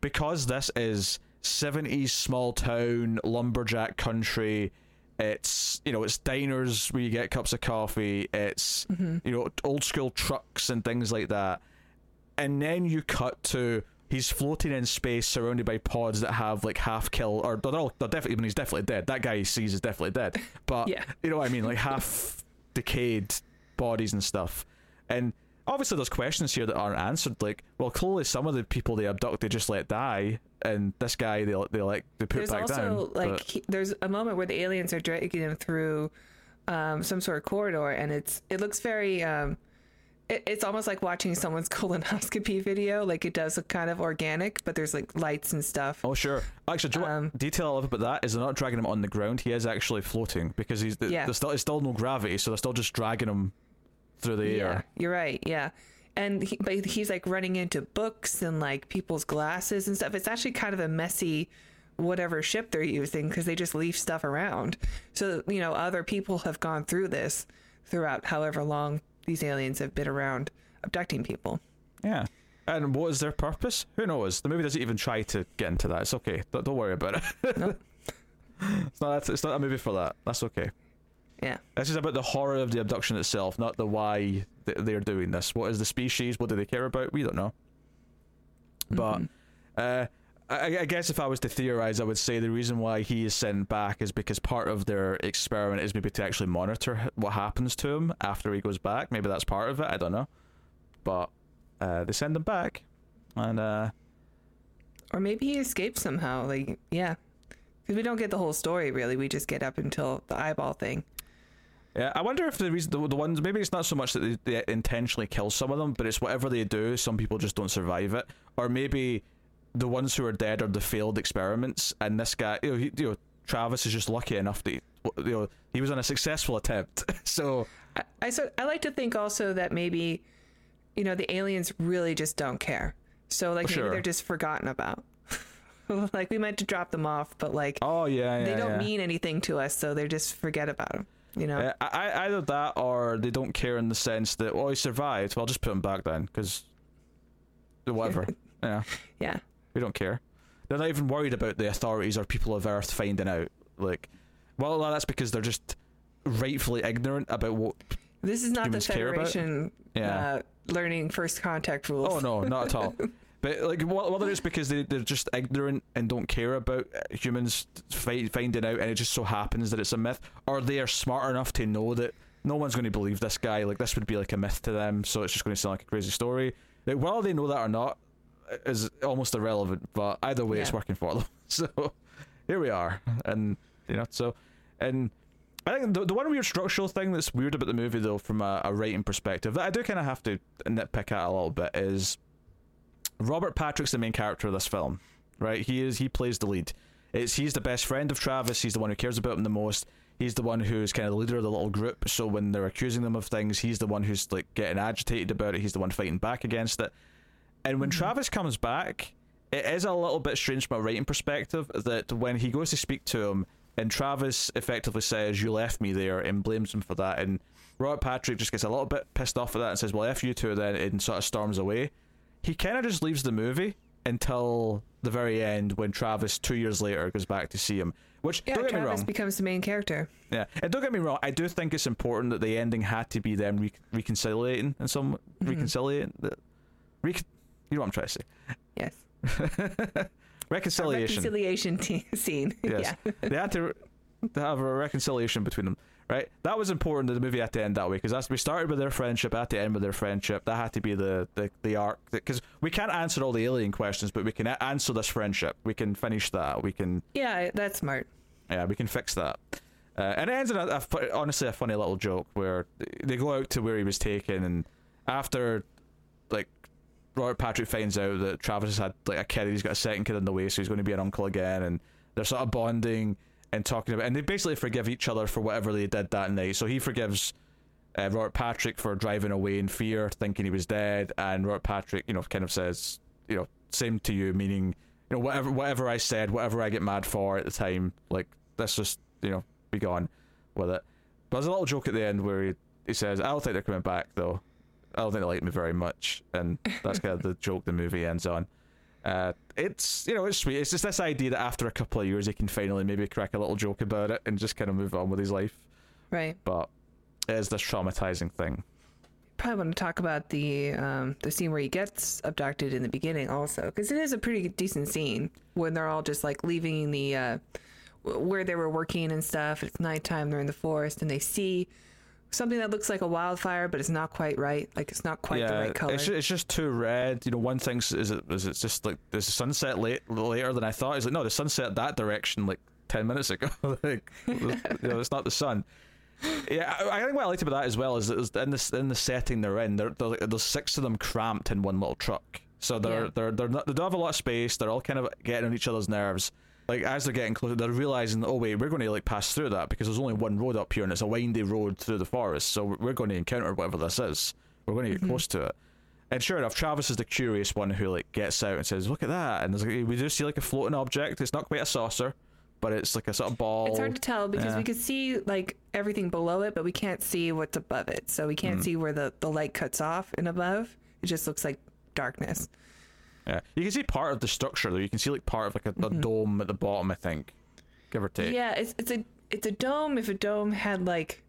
because this is 70s small town lumberjack country it's you know it's diners where you get cups of coffee it's mm-hmm. you know old school trucks and things like that and then you cut to he's floating in space surrounded by pods that have like half kill or they're, all, they're definitely I mean, he's definitely dead that guy he sees is definitely dead but Yeah. you know what I mean like half decayed bodies and stuff and obviously there's questions here that aren't answered like well clearly some of the people they abduct they just let die and this guy they they like they put There's back also down like but- he, there's a moment where the aliens are dragging him through um, some sort of corridor, and it's it looks very. Um, it, it's almost like watching someone's colonoscopy video. Like it does look kind of organic, but there's like lights and stuff. Oh sure. Actually, do Um, detail I love about that is they're not dragging him on the ground. He is actually floating because he's Yeah. there's still still no gravity, so they're still just dragging him through the Yeah, air. you're right. Yeah. And he, but he's like running into books and like people's glasses and stuff. It's actually kind of a messy whatever ship they're using because they just leave stuff around. So, you know, other people have gone through this throughout however long these aliens have been around abducting people. Yeah. And what is their purpose? Who knows? The movie doesn't even try to get into that. It's okay. Don't, don't worry about it. Nope. it's not. It's not a movie for that. That's okay. Yeah. This is about the horror of the abduction itself, not the why th- they're doing this. What is the species? What do they care about? We don't know. But uh, I, I guess if I was to theorize, I would say the reason why he is sent back is because part of their experiment is maybe to actually monitor what happens to him after he goes back. Maybe that's part of it. I don't know. But uh, they send him back, and uh, Or maybe he escaped somehow. Like, yeah. Because we don't get the whole story, really. We just get up until the eyeball thing. Yeah, I wonder if the reason the, the ones maybe it's not so much that they, they intentionally kill some of them, but it's whatever they do, some people just don't survive it, or maybe the ones who are dead are the failed experiments, and this guy, you know, he, you know Travis is just lucky enough that he, you know he was on a successful attempt, so I, I so I like to think also that maybe, you know, the aliens really just don't care. So like maybe Sure. they're just forgotten about. like we meant to drop them off, but like oh yeah, yeah they don't yeah. mean anything to us, so they just forget about them. You know? Yeah, I, I- either that or they don't care in the sense that oh he survived, well just put him back then because whatever, yeah. Yeah. We don't care. They're not even worried about the authorities or people of Earth finding out. Like, well, that's because they're just rightfully ignorant about what. This is not the Humans care about? Federation Yeah. uh, learning first contact rules. Oh no, not at all. But like, whether it's because they they're just ignorant and don't care about uh, humans fi- finding out, and it just so happens that it's a myth, or they are smart enough to know that no one's going to believe this guy. Like, this would be like a myth to them, so it's just going to sound like a crazy story. Like, whether they know that or not is almost irrelevant. But either way, it's working for them. So here we are, and you know, so and. I think the, the one weird structural thing that's weird about the movie, though, from a, a writing perspective, that I do kind of have to nitpick at a little bit, is Robert Patrick's the main character of this film, right? He is he plays the lead. It's he's the best friend of Travis. He's the one who cares about him the most. He's the one who's kind of the leader of the little group. So when they're accusing them of things, he's the one who's like getting agitated about it. He's the one fighting back against it. And when mm-hmm. Travis comes back, it is a little bit strange from a writing perspective that when he goes to speak to him, and Travis effectively says, "You left me there," and blames him for that, and Robert Patrick just gets a little bit pissed off at that and says, "Well, f you two then," and sort of storms away. He kind of just leaves the movie until the very end when Travis two years later goes back to see him. Which Yeah, don't get me wrong, becomes the main character. yeah, and don't get me wrong, I do think it's important that the ending had to be them re- reconciliating and some mm-hmm. reconciliating. The, recon- you know what I'm trying to say? Yes. A Reconciliation. reconciliation scene. Yes. Yeah. they had to, to have a reconciliation between them, right? That was important that the movie had to end that way because we started with their friendship, had to end with their friendship. That had to be the the, the arc because we can't answer all the alien questions, but we can a- answer this friendship. We can finish that. We can Yeah, that's smart. yeah, we can fix that. Uh, and it ends in a, a honestly a funny little joke where they go out to where he was taken, and after like Robert Patrick finds out that Travis has had like a kid, he's got a second kid on the way, so he's going to be an uncle again, and they're sort of bonding and talking about, and they basically forgive each other for whatever they did that night. So he forgives uh, Robert Patrick for driving away in fear, thinking he was dead, and Robert Patrick, you know, kind of says, you know, same to you, meaning, you know, whatever whatever I said, whatever I get mad for at the time, like let's just, you know, be gone with it. But there's a little joke at the end where he, he says, "I don't think they're coming back though. I don't think they like me very much," and that's kind of the joke the movie ends on. Uh, it's you know it's sweet. It's just this idea that after a couple of years he can finally maybe crack a little joke about it and just kind of move on with his life. Right. But it is this traumatizing thing. Probably want to talk about the um, the scene where he gets abducted in the beginning, also, because it is a pretty decent scene when they're all just like leaving the uh, where they were working and stuff. It's nighttime. They're in the forest and they see something that looks like a wildfire, but it's not quite right. Like it's not quite the right color. It's, ju- it's just too red. You know, one thing is it is it's just like there's a sunset late later than I thought. It's like no, the sunset that direction like ten minutes ago. like you know, it's not the sun. Yeah, I, I think what I liked about that as well is, is in this in the setting they're in, they're, they're there's six of them cramped in one little truck. So they're Yeah. they're they're not, they don't have a lot of space. They're all kind of getting on each other's nerves. Like as they're getting closer, they're realizing, oh wait, we're going to like pass through that because there's only one road up here and it's a windy road through the forest. So we're- going to encounter whatever this is. We're going to get close to it. And sure enough, Travis is the curious one who like gets out and says, "Look at that!" And there's like, we do see like a floating object. It's not quite a saucer, but it's like a sort of ball. It's hard to tell because Yeah. we can see like everything below it, but we can't see what's above it. So we can't Hmm. see where the, the light cuts off and above. It just looks like darkness. Yeah, you can see part of the structure though. You can see like part of like a, a mm-hmm. dome at the bottom, I think, give or take. Yeah, it's it's a it's a dome. If a dome had like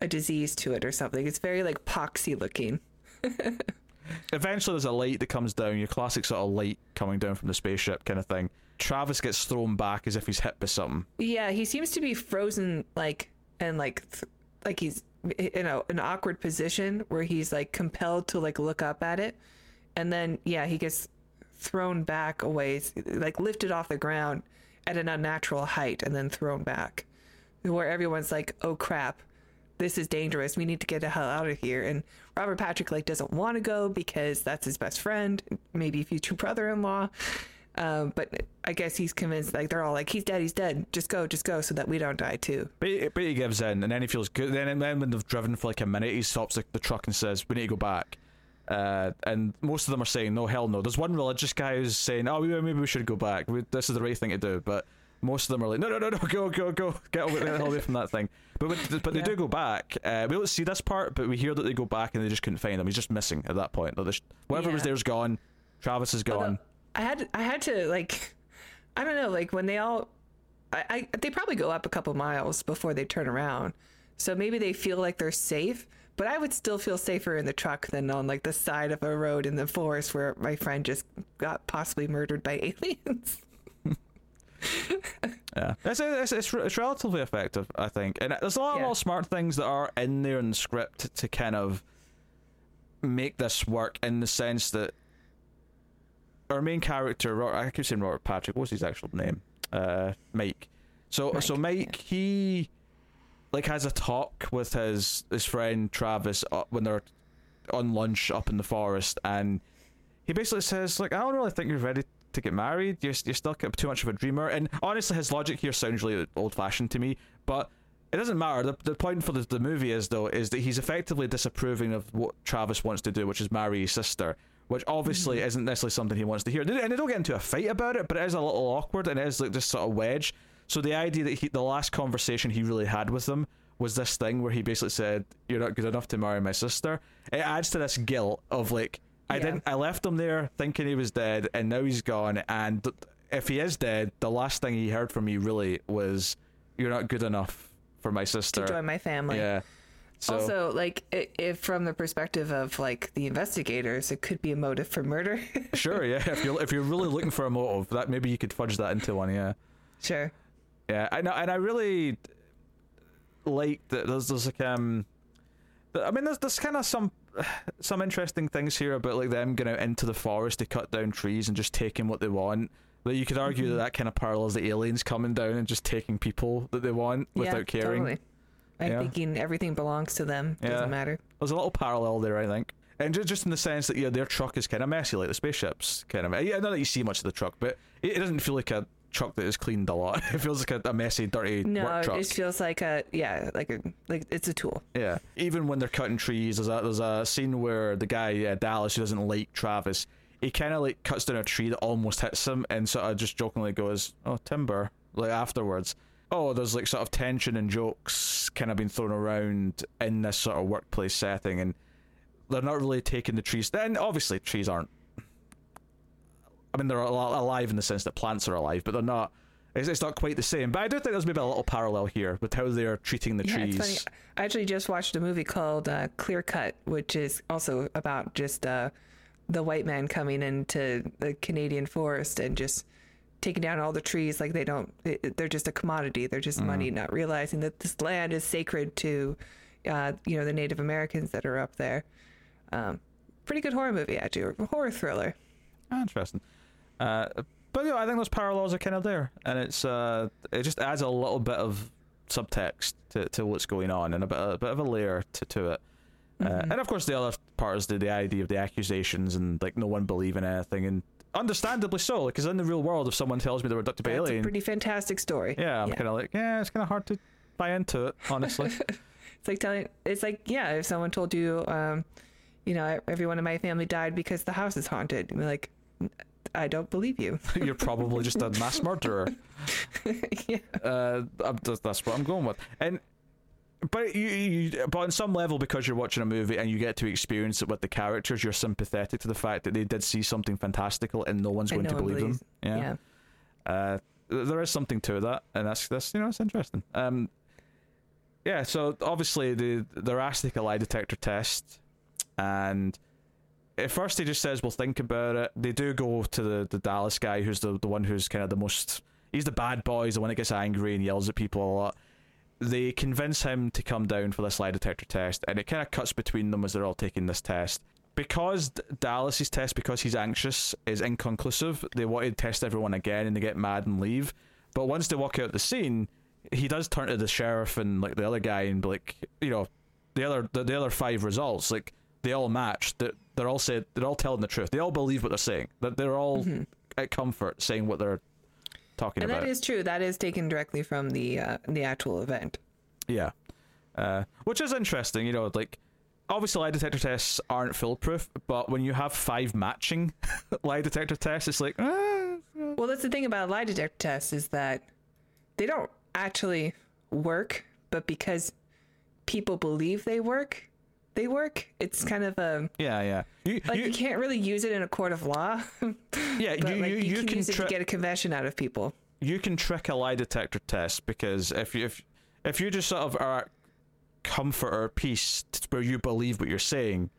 a disease to it or something, it's very like poxy looking. Eventually, there's a light that comes down. Your classic sort of light coming down from the spaceship kind of thing. Travis gets thrown back as if he's hit by something. Yeah, he seems to be frozen like and like th- like he's in a an awkward position where he's like compelled to like look up at it, and then yeah, he gets thrown back a ways, like lifted off the ground at an unnatural height, and then thrown back, where everyone's like, "Oh crap." This is dangerous. We need to get the hell out of here. And Robert Patrick like doesn't want to go because that's his best friend, maybe future brother-in-law. Um, but I guess he's convinced, like, they're all like, he's dead, he's dead. Just go, just go so that we don't die too. But he, but he gives in, and then he feels good. Then, then when they've driven for like a minute, he stops the, the truck and says, "We need to go back." Uh, and most of them are saying, "No, hell no." There's one religious guy who's saying, "Oh, maybe we should go back. We, this is the right thing to do." But most of them are like, "No, no, no, no, go, go, go, get away, get away from that thing." But but, but they Yeah. do go back. Uh, we don't see this part, but we hear that they go back and they just couldn't find him. He's just missing at that point. Like, Whatever was Yeah. there's gone. Travis is gone. I had, I had to like, I don't know, like when they all, I, I they probably go up a couple miles before they turn around. So maybe they feel like they're safe, but I would still feel safer in the truck than on like the side of a road in the forest where my friend just got possibly murdered by aliens. Yeah, it's, it's, it's, it's relatively effective, I think, and there's a lot of Yeah. little smart things that are in there in the script to kind of make this work in the sense that our main character, Ro- I keep saying Robert Patrick. What's his actual name? Uh, Mike. So Mike, so Mike, he like has a talk with his his friend Travis uh, when they're on lunch up in the forest, and he basically says like, I don't really think you're ready to get married. You're you're still too much of a dreamer. And honestly, his logic here sounds really old fashioned to me, but. It doesn't matter. The, the point for the, the movie is though is that he's effectively disapproving of what Travis wants to do, which is marry his sister, which obviously isn't necessarily something he wants to hear. And they don't get into a fight about it, but it is a little awkward and it is like this sort of wedge. So the idea that he, the last conversation he really had with them was this thing where he basically said, "You're not good enough to marry my sister." It adds to this guilt of like, I Yeah. didn't, I left him there thinking he was dead, and now he's gone. And if he is dead, the last thing he heard from me really was, "You're not good enough for my sister." to join my family. yeah. So, also, like, if from the perspective of like the investigators, it could be a motive for murder. sure, yeah. If you're if you're really looking for a motive, that maybe you could fudge that into one. Yeah. sure. Yeah, I know, and I really like that. There's, there's like um, I mean, there's there's kind of some some interesting things here about like them going out into the forest to cut down trees and just taking what they want. That you could argue Mm-hmm. that that kind of parallels the aliens coming down and just taking people that they want without yeah, caring. Totally. I'm Yeah. thinking everything belongs to them. Yeah. Doesn't matter. There's a little parallel there, I think. And ju- just in the sense that yeah, their truck is kind of messy, like the spaceship's kind of. Yeah, not that you see much of the truck, but it doesn't feel like a truck that is cleaned a lot. It feels like a, a messy, dirty No, work it truck. just feels like a yeah, like a like it's a tool. Yeah, even when they're cutting trees, there's a there's a scene where the guy uh, Dallas who doesn't like Travis, he kind of like cuts down a tree that almost hits him, and sort of just jokingly goes, "Oh, timber." Like afterwards, oh, there's like sort of tension and jokes kind of being thrown around in this sort of workplace setting, and they're not really taking the trees. Then obviously, trees aren't. I mean, they're alive in the sense that plants are alive, but they're not. It's, it's not quite the same. But I do think there's maybe a little parallel here with how they're treating the Yeah, trees. I actually just watched a movie called uh, Clear Cut, which is also about just uh, the white man coming into the Canadian forest and just taking down all the trees like they don't. they- They're just a commodity. They're just money, not realizing that this land is sacred to, uh, you know, the Native Americans that are up there. Um, pretty good horror movie, actually, or horror thriller. Ah, Interesting. Uh, but you know, I think those parallels are kind of there, and it's uh, it just adds a little bit of subtext to, to what's going on and a bit a bit of a layer to, to it. Uh, Mm-hmm. and of course, the other part is the, the idea of the accusations and like no one believing anything, and understandably so, because in the real world, if someone tells me they were abducted by It's a pretty fantastic story. yeah, I'm yeah. kind of like, yeah, it's kind of hard to buy into it, honestly. It's like telling. It's like yeah, if someone told you, um, you know, everyone in my family died because the house is haunted, you're like, I don't believe you. You're probably just a mass murderer. yeah. uh, that's- what I'm going with. And but you, you, but on some level, because you're watching a movie and you get to experience it with the characters, you're sympathetic to the fact that they did see something fantastical and no one's And going no to one believe believes- them. Yeah. Uh, there is something to that, and that's that's you know it's interesting. Um, yeah. So obviously the they're asked to lie detector test, and at first he just says we'll think about it. They do go to the the Dallas guy who's the the one who's kind of the most. He's the bad boy. He's the one that gets angry and yells at people a lot. They convince him to come down for this lie detector test, and it kind of cuts between them as they're all taking this test. Because Dallas's test, because he's anxious, is inconclusive. They want to test everyone again, and they get mad and leave. But once they walk out the scene, he does turn to the sheriff and like the other guy and like, you know, the other the, the other five results, like they all match. They're, they're all said they're all telling the truth. They all believe what they're saying. That they're all at comfort saying what they're talking And about. And that is true. That is taken directly from the uh, the actual event. Yeah. Uh, which is interesting, you know, like obviously lie detector tests aren't foolproof, but when you have five matching lie detector tests, it's like, ah, Well, that's the thing about lie detector tests is that they don't actually work, but because people believe they work, they work. It's kind of a yeah, yeah. You, like you, you, can't really use it in a court of law, yeah, but you, like you, you, can, can use it to get a confession out of people. you can trick a lie detector test because if you if if you just sort of are at comfort or peace where you believe what you're saying,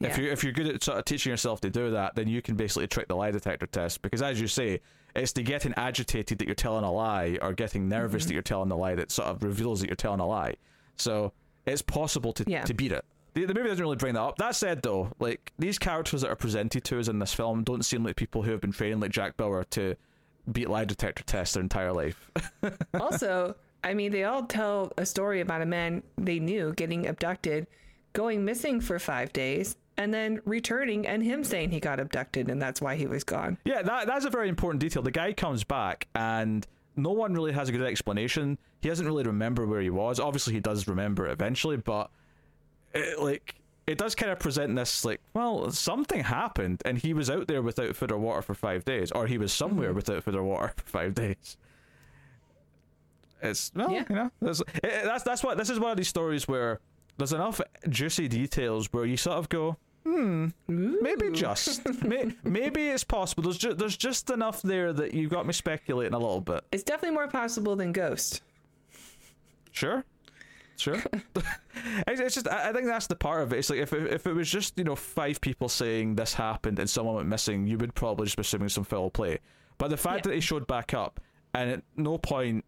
if you if you're good at sort of teaching yourself to do that, then you can basically trick the lie detector test because as you say, it's the getting agitated that you're telling a lie or getting nervous Mm-hmm. that you're telling a lie that sort of reveals that you're telling a lie. So it's possible to Yeah. to beat it. The, the movie doesn't really bring that up. That said, though, like these characters that are presented to us in this film don't seem like people who have been trained like Jack Bauer to beat lie detector tests their entire life. also, I mean, they all tell a story about a man they knew getting abducted, going missing for five days, and then returning, and him saying he got abducted, and that's why he was gone. Yeah, that that's a very important detail. The guy comes back and no one really has a good explanation. He doesn't really remember where he was. Obviously, he does remember eventually, but it, like it does kind of present this like, well, something happened, and he was out there without food or water for five days, or he was somewhere without food or water for five days. It's well, Yeah. you know, that's, it, that's that's what this is one of these stories where there's enough juicy details where you sort of go, hmm, maybe just, may, maybe it's possible. There's just there's just enough there that you got me speculating a little bit. It's definitely more possible than Ghost. Sure. Sure. it's, it's just I I think that's the part of it. It's like if it, if it was just you know five people saying this happened and someone went missing, you would probably just be assuming some foul play. But the fact Yeah. that he showed back up and at no point,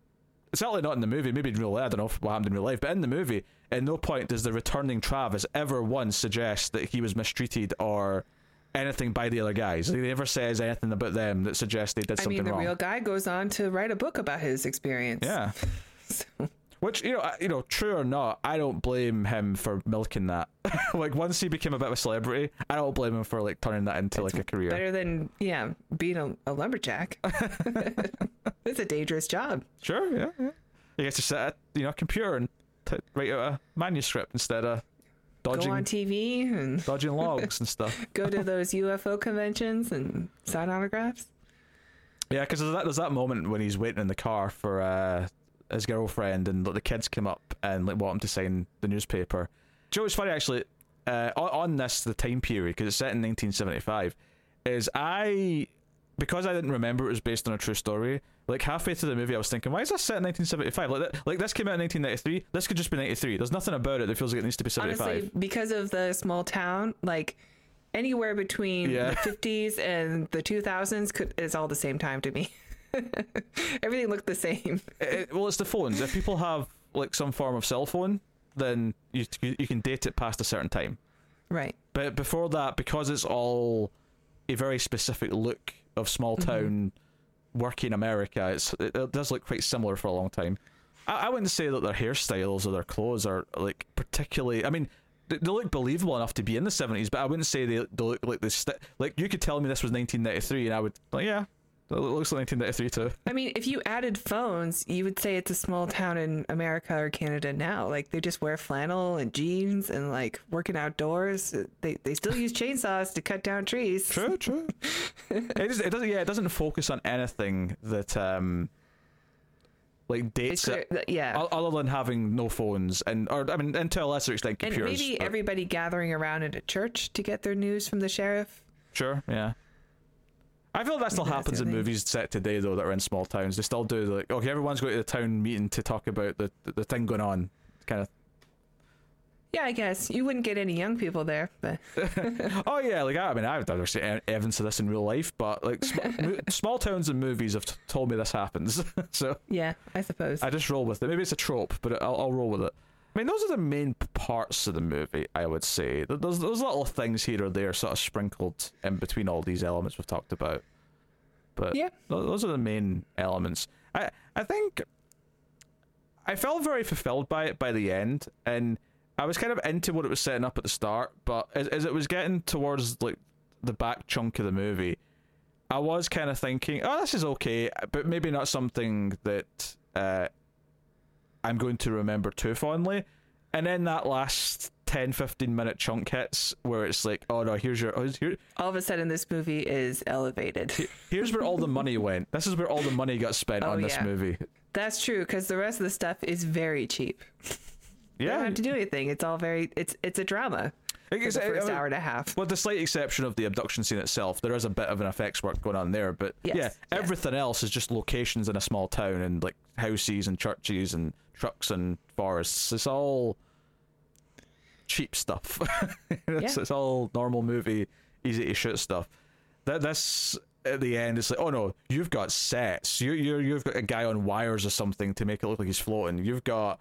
certainly not in the movie, maybe in real life, I don't know what happened in real life, but in the movie, at no point does the returning Travis ever once suggest that he was mistreated or anything by the other guys. He never says anything about them that suggests they did I something mean, the wrong. real guy goes on to write a book about his experience. Yeah. So, Which you know, I- you know, true or not, I don't blame him for milking that. like once he became a bit of a celebrity, I don't blame him for like turning that into like a career. better than yeah, being a, a lumberjack. it's a dangerous job. Sure, yeah, yeah. He gets to sit at you know a computer and t- write out a manuscript instead of dodging Go on TV and dodging logs and stuff. go to those UFO conventions and sign autographs. Yeah, because there's that there's that moment when he's waiting in the car for uh, his girlfriend, and like, the kids come up and like want him to sign the newspaper. Joe, it's funny actually. Uh, on, on this, the time period because it's set in 1975, is I because I didn't remember it was based on a true story. Like halfway through the movie, I was thinking, why is this set in 1975? Like, that, like this came out in 1993. This could just be 93. There's nothing about it that feels like it needs to be 75. Honestly, because of the small town, like anywhere between Yeah. the 50s and the 2000s could is all the same time to me. Everything looked the same. It- well, it's the phones. If people have like some form of cell phone, then you you, can date it past a certain time. Right. But before that, because it's all a very specific look of small mm-hmm. town working America, it's it, it does look quite similar for a long time. I, I wouldn't say that their hairstyles or their clothes are like particularly. I mean, they, they look believable enough to be in the seventies, but I wouldn't say they, they look like this. St- like you could tell me this was nineteen ninety three, and I would like, yeah, it looks like ninety three too. I mean, if you added phones, you would say it's a small town in America or Canada now. Like they just wear flannel and jeans and like working outdoors. They they still use chainsaws to cut down trees. True, true. it, just, it doesn't. Yeah, it doesn't focus on anything that um like dates that- yeah. Other than having no phones and, or I mean, and to a lesser extent, and maybe everybody gathering around at a church to get their news from the sheriff. Sure, yeah. I feel that still that's happens in thing. movies set today, though, that are in small towns. They still do like, okay, everyone's going to the town meeting to talk about the the, thing going on, kind of. Yeah, I guess you wouldn't get any young people there, but Oh yeah, like I, I mean, I've never seen evidence of this in real life, but like sm- mo- small towns and movies have t- told me this happens, so yeah, I suppose. I just roll with it. Maybe it's a trope, but I'll, I'll roll with it. I mean, those are the main parts of the movie, I would say. Th- There's those little things here or there, sort of sprinkled in between all these elements we've talked about. But Yeah. those are the main elements. I I think I felt very fulfilled by it by the end, and I was kind of into what it was setting up at the start. But as, as it was getting towards like the back chunk of the movie, I was kind of thinking, oh, this is okay, but maybe not something that uh, I'm going to remember too fondly. And then that last 10, 15 minute chunk hits where it's like, oh no, here's your, oh, here, All of a sudden, this movie is elevated. here's where all the money went. This is where all the money got spent Oh, on this yeah. movie. That's true because the rest of the stuff is very cheap. Yeah. You don't have to do anything. It's all very. It's it's a drama. It's- the I- I first mean, hour and a half. With the slight exception of the abduction scene itself, there is a bit of an effects work going on there. But Yes, yeah, yeah. everything else is just locations in a small town and like houses and churches and trucks and forests. It's all cheap stuff. it's, Yeah. it's all normal movie, easy to shoot stuff. That this at the end, it's like, oh no, you've got sets. You you you've got a guy on wires or something to make it look like he's floating. You've got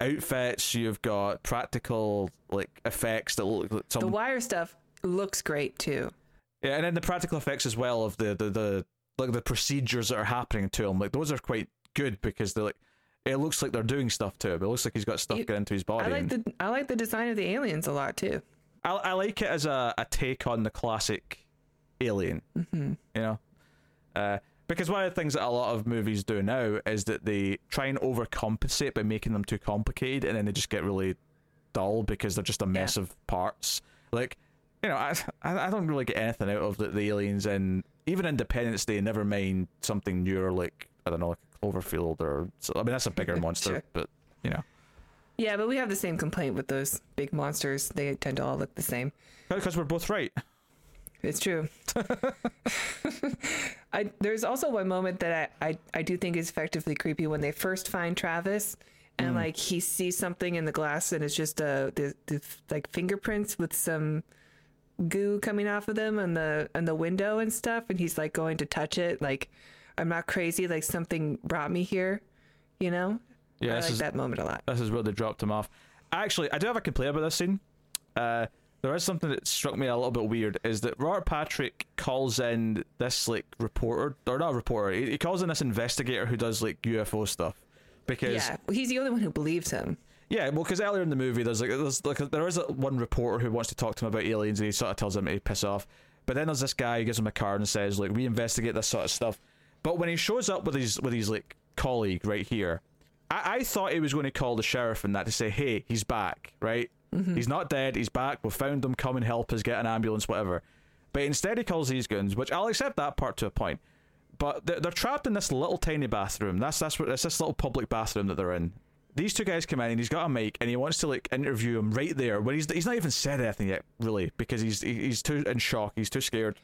outfits. You've got practical like effects that look like some The wire stuff looks great too. yeah, and then the practical effects as well of the the, the like the procedures that are happening to him, like those are quite good because they're like it looks like they're doing stuff to him. It looks like he's got stuff You- getting into his body. I like the I like the design of the aliens a lot too. I, I like it as a, a take on the classic Alien. Mm-hmm. You know, uh, because one of the things that a lot of movies do now is that they try and overcompensate by making them too complicated, and then they just get really dull because they're just a mess of parts. Like, you know, I I I don't really get anything out of the, the aliens, and even Independence Day. Never mind something newer like I don't know, like Cloverfield or so, I mean that's a bigger monster, Sure. but you know, Yeah, but we have the same complaint with those big monsters. They tend to all look the same. because we're both right. It's true. I there's also one moment that I, I, I do think is effectively creepy when they first find Travis and like he sees something in the glass and it's just uh the, the like fingerprints with some goo coming off of them and the and the window and stuff and he's like going to touch it like I'm not crazy like something brought me here, you know? Yeah, I like is that moment a lot. this is where they dropped him off. Actually, I do have a complaint about this scene. Uh, there is something that struck me a little bit weird. Is that Robert Patrick calls in this like reporter or not a reporter? He, he calls in this investigator who does like UFO stuff because Yeah, he's the only one who believes him. Yeah, well, because earlier in the movie, there's like there's like there is a, one reporter who wants to talk to him about aliens, and he sort of tells him to piss off. But then there's this guy who gives him a card and says, "Like, we investigate this sort of stuff." But when he shows up with his with his like colleague right here, I, I thought he was going to call the sheriff and that to say, "Hey, he's back, right? Mm-hmm. He's not dead. He's back. We found him. Come and help us. Get an ambulance, whatever." But instead, he calls these guns, which I'll accept that part to a point. But they're, they're trapped in this little tiny bathroom. That's that's what it's this little public bathroom that they're in. These two guys come in and he's got a mic and he wants to like interview him right there when he's he's not even said anything yet really because he's he's too in shock. He's too scared.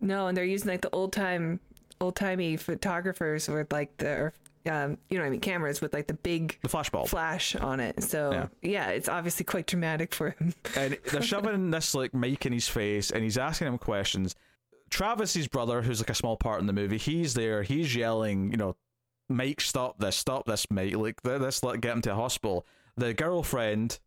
No, and they're using like the old time, old timey photographers with like the, or, um, you know, what I mean, cameras with like the big The flashbulb. flash on it. So Yeah. yeah. it's obviously quite dramatic for him. and they're shoving this like mic in his face and he's asking him questions. Travis's brother, who's like a small part in the movie, he's there. He's yelling, you know, Mike, stop this, stop this, Mike. Like th- this, let get him to a hospital. The girlfriend,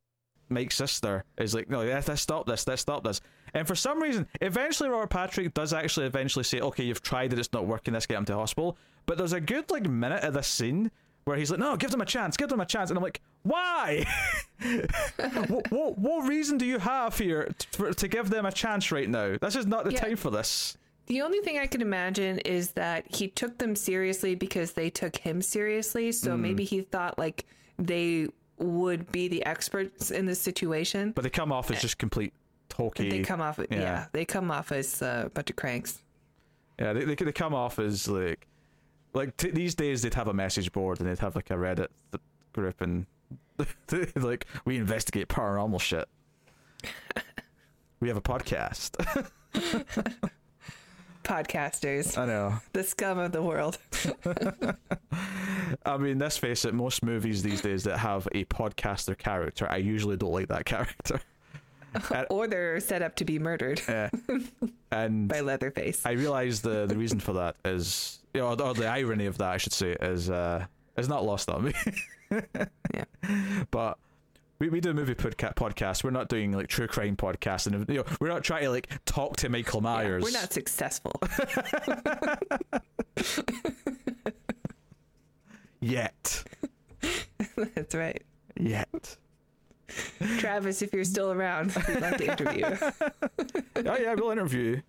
Mike's sister, is like, no, let's stop this, let's stop this. And for some reason, eventually Robert Patrick does actually eventually say, okay, you've tried it, it's not working, let's get him to hospital. But there's a good like minute of this scene where he's like, no, give them a chance, give them a chance. And I'm like, why? what, what, what reason do you have here t- for, to give them a chance right now? This is not the Yeah. time for this. The only thing I can imagine is that he took them seriously because they took him seriously. So hmm. maybe he thought like they would be the experts in this situation. But they come off as eh. just complete hokey. They come off, yeah. yeah. they come off as uh, a bunch of cranks. Yeah, they, they, they come off as like, like t- these days they'd have a message board and they'd have like a Reddit th- group and like we investigate paranormal shit. we have a podcast. Podcasters, I know. the scum of the world. I mean, let's face it. Most movies these days that have a podcaster character, I usually don't like that character. or they're set up to be murdered and by Leatherface. I realize the the reason for that is, you know, or the irony of that, I should say, is uh, is not lost on me. Yeah. But we, we do a movie podca- podcast. We're not doing like true crime podcasts, and you know, we're not trying to like talk to Michael Yeah, Myers. we're not successful. yet, That's right. yet. Travis, if you're still around, we'd love to interview you. oh yeah, we'll interview you.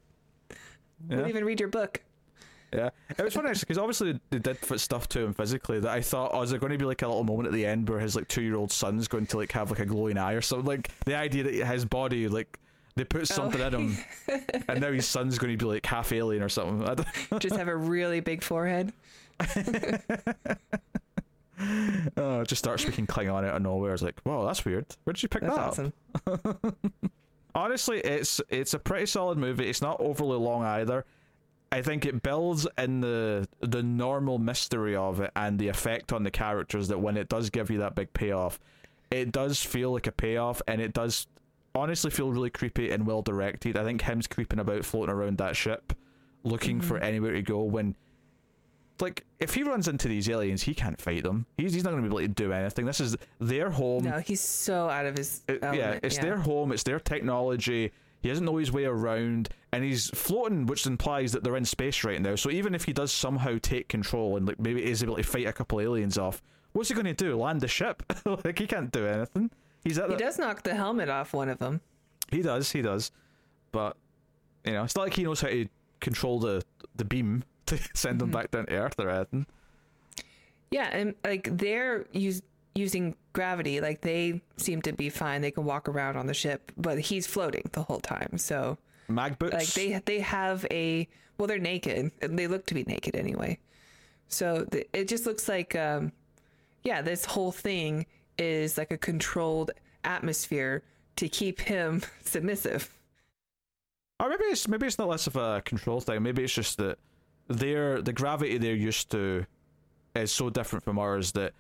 We'll even read your book. Yeah, it was funny actually because obviously they did put stuff to him physically that I thought, oh, is there going to be like a little moment at the end where his like two year old son's going to like have like a glowing eye or something? Like the idea that his body like they put oh. something in him, and now his son's going to be like half alien or something. Just have a really big forehead. Oh, uh, it just starts speaking Klingon out of nowhere. It's like, whoa, that's weird. Where did you pick That's that awesome. up? Honestly, it's it's a pretty solid movie. It's not overly long either. I think it builds in the the normal mystery of it and the effect on the characters that when it does give you that big payoff, it does feel like a payoff and it does honestly feel really creepy and well directed. I think him's creeping about floating around that ship looking for mm-hmm. anywhere to go when like if he runs into these aliens, he can't fight them. He's he's not going to be able to do anything. This is their home. No, he's so out of his It- yeah, element, it's their home, it's their technology. He doesn't know his way around, and he's floating, which implies that they're in space right now. So even if he does somehow take control and like maybe is able to fight a couple aliens off, what's he going to do? Land the ship? like he can't do anything. He's at He the, does knock the helmet off one of them. he does, he does, but you know, it's not like he knows how to control the the beam to send them back down to Earth or anything. Yeah, and like they're use using gravity. Like they seem to be fine. They can walk around on the ship, but he's floating the whole time. So Mag boots. like they they have a well, they're naked. They look to be naked anyway. So the, it just looks like um, yeah, this whole thing is like a controlled atmosphere to keep him submissive. Or maybe it's maybe it's not less of a control thing. Maybe it's just that their the gravity they're used to is so different from ours that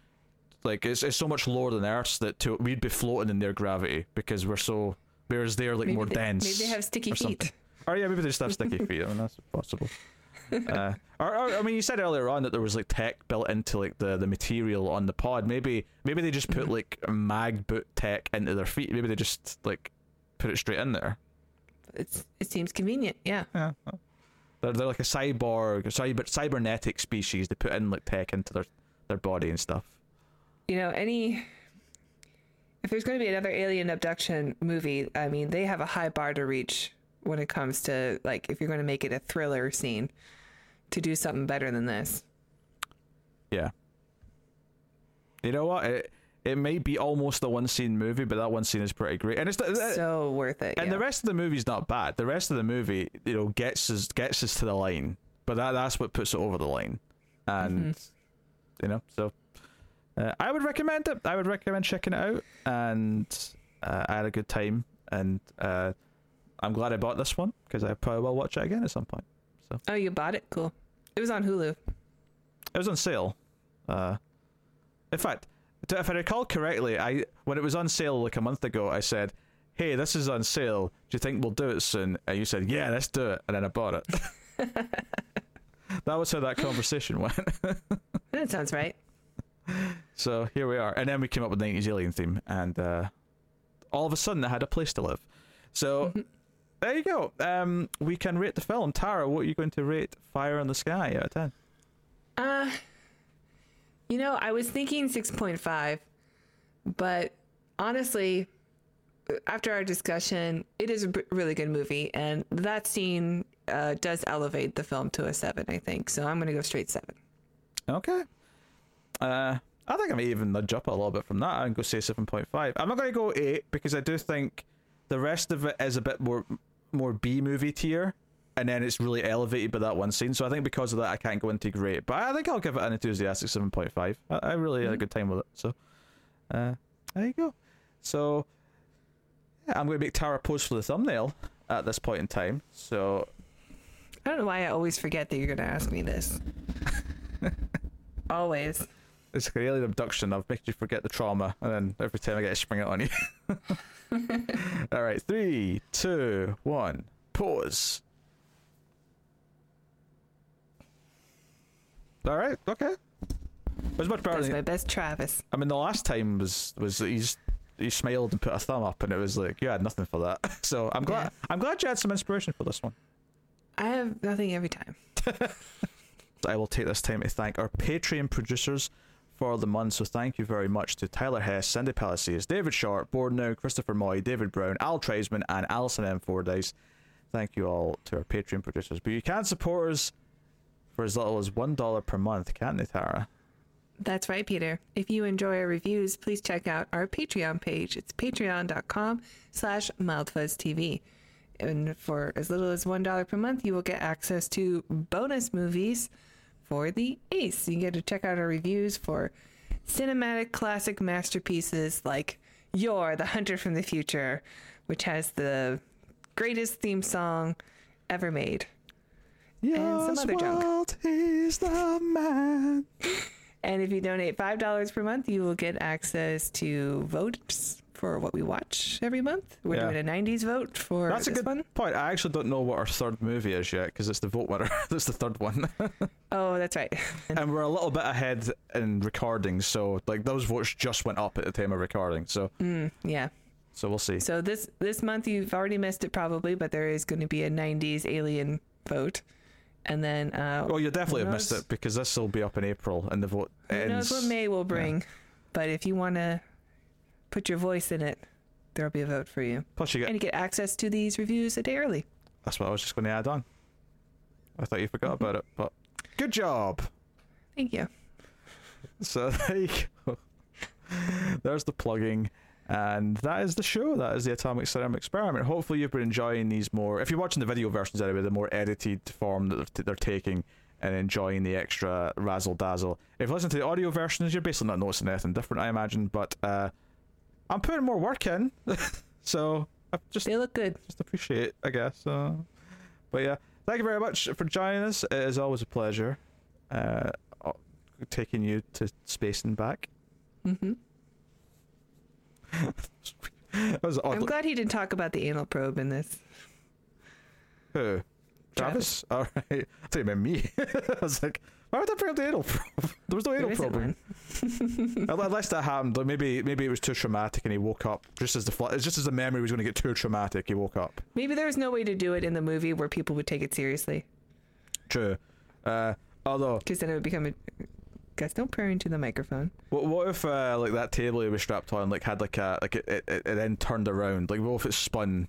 like it's it's so much lower than Earth's that to, we'd be floating in their gravity because we're so whereas they're like Maybe more they, dense. Maybe they have sticky or something. feet. Or yeah, maybe they just have sticky feet. I mean, that's possible. uh, or, or I mean, you said earlier on that there was like tech built into like the, the material on the pod. Maybe maybe they just put like mag boot tech into their feet. Maybe they just like put it straight in there. It's it seems convenient. Yeah. Yeah. They're, they're like a cyborg, cyber, cybernetic species. They put in like tech into their, their body and stuff. you know, any if there's going to be another alien abduction movie, I mean, they have a high bar to reach when it comes to like if you're going to make it a thriller scene to do something better than this. Yeah. You know what? It it might be almost a one scene movie, but that one scene is pretty great, and it's So worth it. and yeah. the rest of the movie's not bad. The rest of the movie, you know, gets us gets us to the line, but that that's what puts it over the line, and you know, so uh, I would recommend it. I would recommend checking it out, and uh, I had a good time, and uh, I'm glad I bought this one because I probably will watch it again at some point. So. Oh, you bought it? Cool. It was on Hulu. It was on sale. Uh, in fact, if I recall correctly, I when it was on sale like a month ago, I said, "Hey, this is on sale. Do you think we'll do it soon?" And you said, "Yeah, let's do it." And then I bought it. that was how that conversation went. That sounds right. so here we are, and then we came up with the '90s alien theme, and uh, all of a sudden, I had a place to live. So. There you go. Um, we can rate the film. Tara, what are you going to rate Fire in the Sky out of ten? Uh, you know, I was thinking 6.5, but honestly, after our discussion, it is a really good movie, and that scene uh, does elevate the film to a 7, I think. So I'm going to go straight 7. Okay. Uh, I think I may even nudge up a little bit from that and go say seven point five. I'm not going to go eight because I do think the rest of it is a bit more more B movie tier, and then it's really elevated by that one scene. So I think because of that, I can't go into great. But I think I'll give it an enthusiastic seven point five. I, I really had a good time with it. So uh, there you go. So yeah, I'm going to make Tara pose for the thumbnail at this point in time. So I don't know why I always forget that you're going to ask me this. always. It's like an alien abduction. I've made you forget the trauma, and then every time I get to spring it on you. All right, three, two, one, pause. All right, okay. It was much better. That's Than, my best Travis. I mean, the last time was was he's he smiled and put a thumb up, and it was like you had nothing for that. So I'm glad I'm glad you had some inspiration for this one. I have nothing every time. I will take this time to thank our Patreon producers for the month. So thank you very much to Tyler Hess, Cindy Palacios, David Short, Bordnow, Christopher Moy, David Brown, Al Treisman, and Alison M. Fordyce. Thank you all to our Patreon producers. But you can support us for as little as $1 per month, can't they, Tara? That's right, Peter. If you enjoy our reviews, please check out our Patreon page. It's patreon.com slash mildfuzztv. And for as little as $1 per month, you will get access to bonus movies for the Ace. You get to check out our reviews for cinematic classic masterpieces like Yor, the Hunter from the Future, which has the greatest theme song ever made. Some other junk. Walt is the man. And if you donate $5 per month, you will get access to votes for what we watch every month. We're Yeah. doing a 90s vote for That's a good one. point. I actually don't know what our third movie is yet because it's the vote winner. that's the third one. Oh, that's right. and we're a little bit ahead in recording, so like those votes just went up at the time of recording. So Mm, yeah. so we'll see. So this this month you've already missed it probably, but there is going to be a 90s alien vote. And then uh Well, you'll definitely have missed it because this will be up in April, and the vote who ends. knows what May will bring. But if you want to put your voice in it, there'll be a vote for you. Plus, you get And you get access to these reviews a day early. that's what I was just going to add on. I thought you forgot Mm-hmm. about it, but good job. Thank you. So there you go. there's the plugging. And that is the show. That is the Atomic Cinema Experiment. Hopefully, you've been enjoying these more. If you're watching the video versions anyway, the more edited form that they're, they're taking and enjoying the extra razzle dazzle. If you listen to the audio versions, you're basically not noticing anything different, I imagine. But uh, I'm putting more work in, so I just They look good. just appreciate, it, I guess. Uh, but yeah, thank you very much for joining us. It is always a pleasure uh, taking you to space and back. hmm that was. I'm glad he didn't talk about the anal probe in this. Who? Travis? All right. I thought you meant me. I was like, why would I bring up the anal probe? There was no anal probe. Unless that happened, like maybe maybe it was too traumatic and he woke up just as the fl- just as the memory was going to get too traumatic. He woke up. Maybe there was no way to do it in the movie where people would take it seriously, True. Uh, although, because then it would become a. Guys, don't pray into the microphone. what, what if uh, like that table he was strapped on like had like a like it, it, it then turned around? Like what if it spun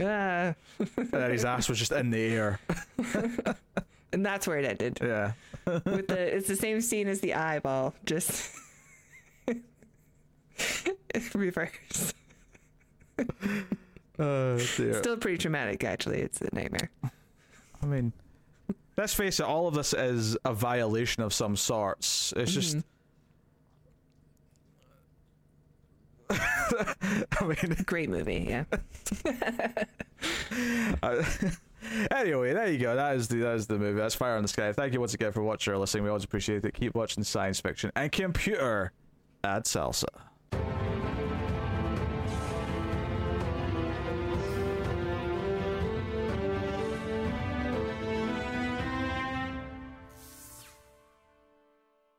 Ah, and then his ass was just in the air? and that's where it ended. Yeah. With the, it's the same scene as the eyeball, just reverse. Oh dear. Still pretty traumatic, actually. It's a nightmare. I mean, let's face it. All of this is a violation of some sorts. It's just. Mhm. I mean, Great movie, yeah. Uh, anyway, there you go. That is the that is the movie. That's Fire in the Sky. Thank you once again for watching or listening. We always appreciate it. Keep watching science fiction and computer ad salsa.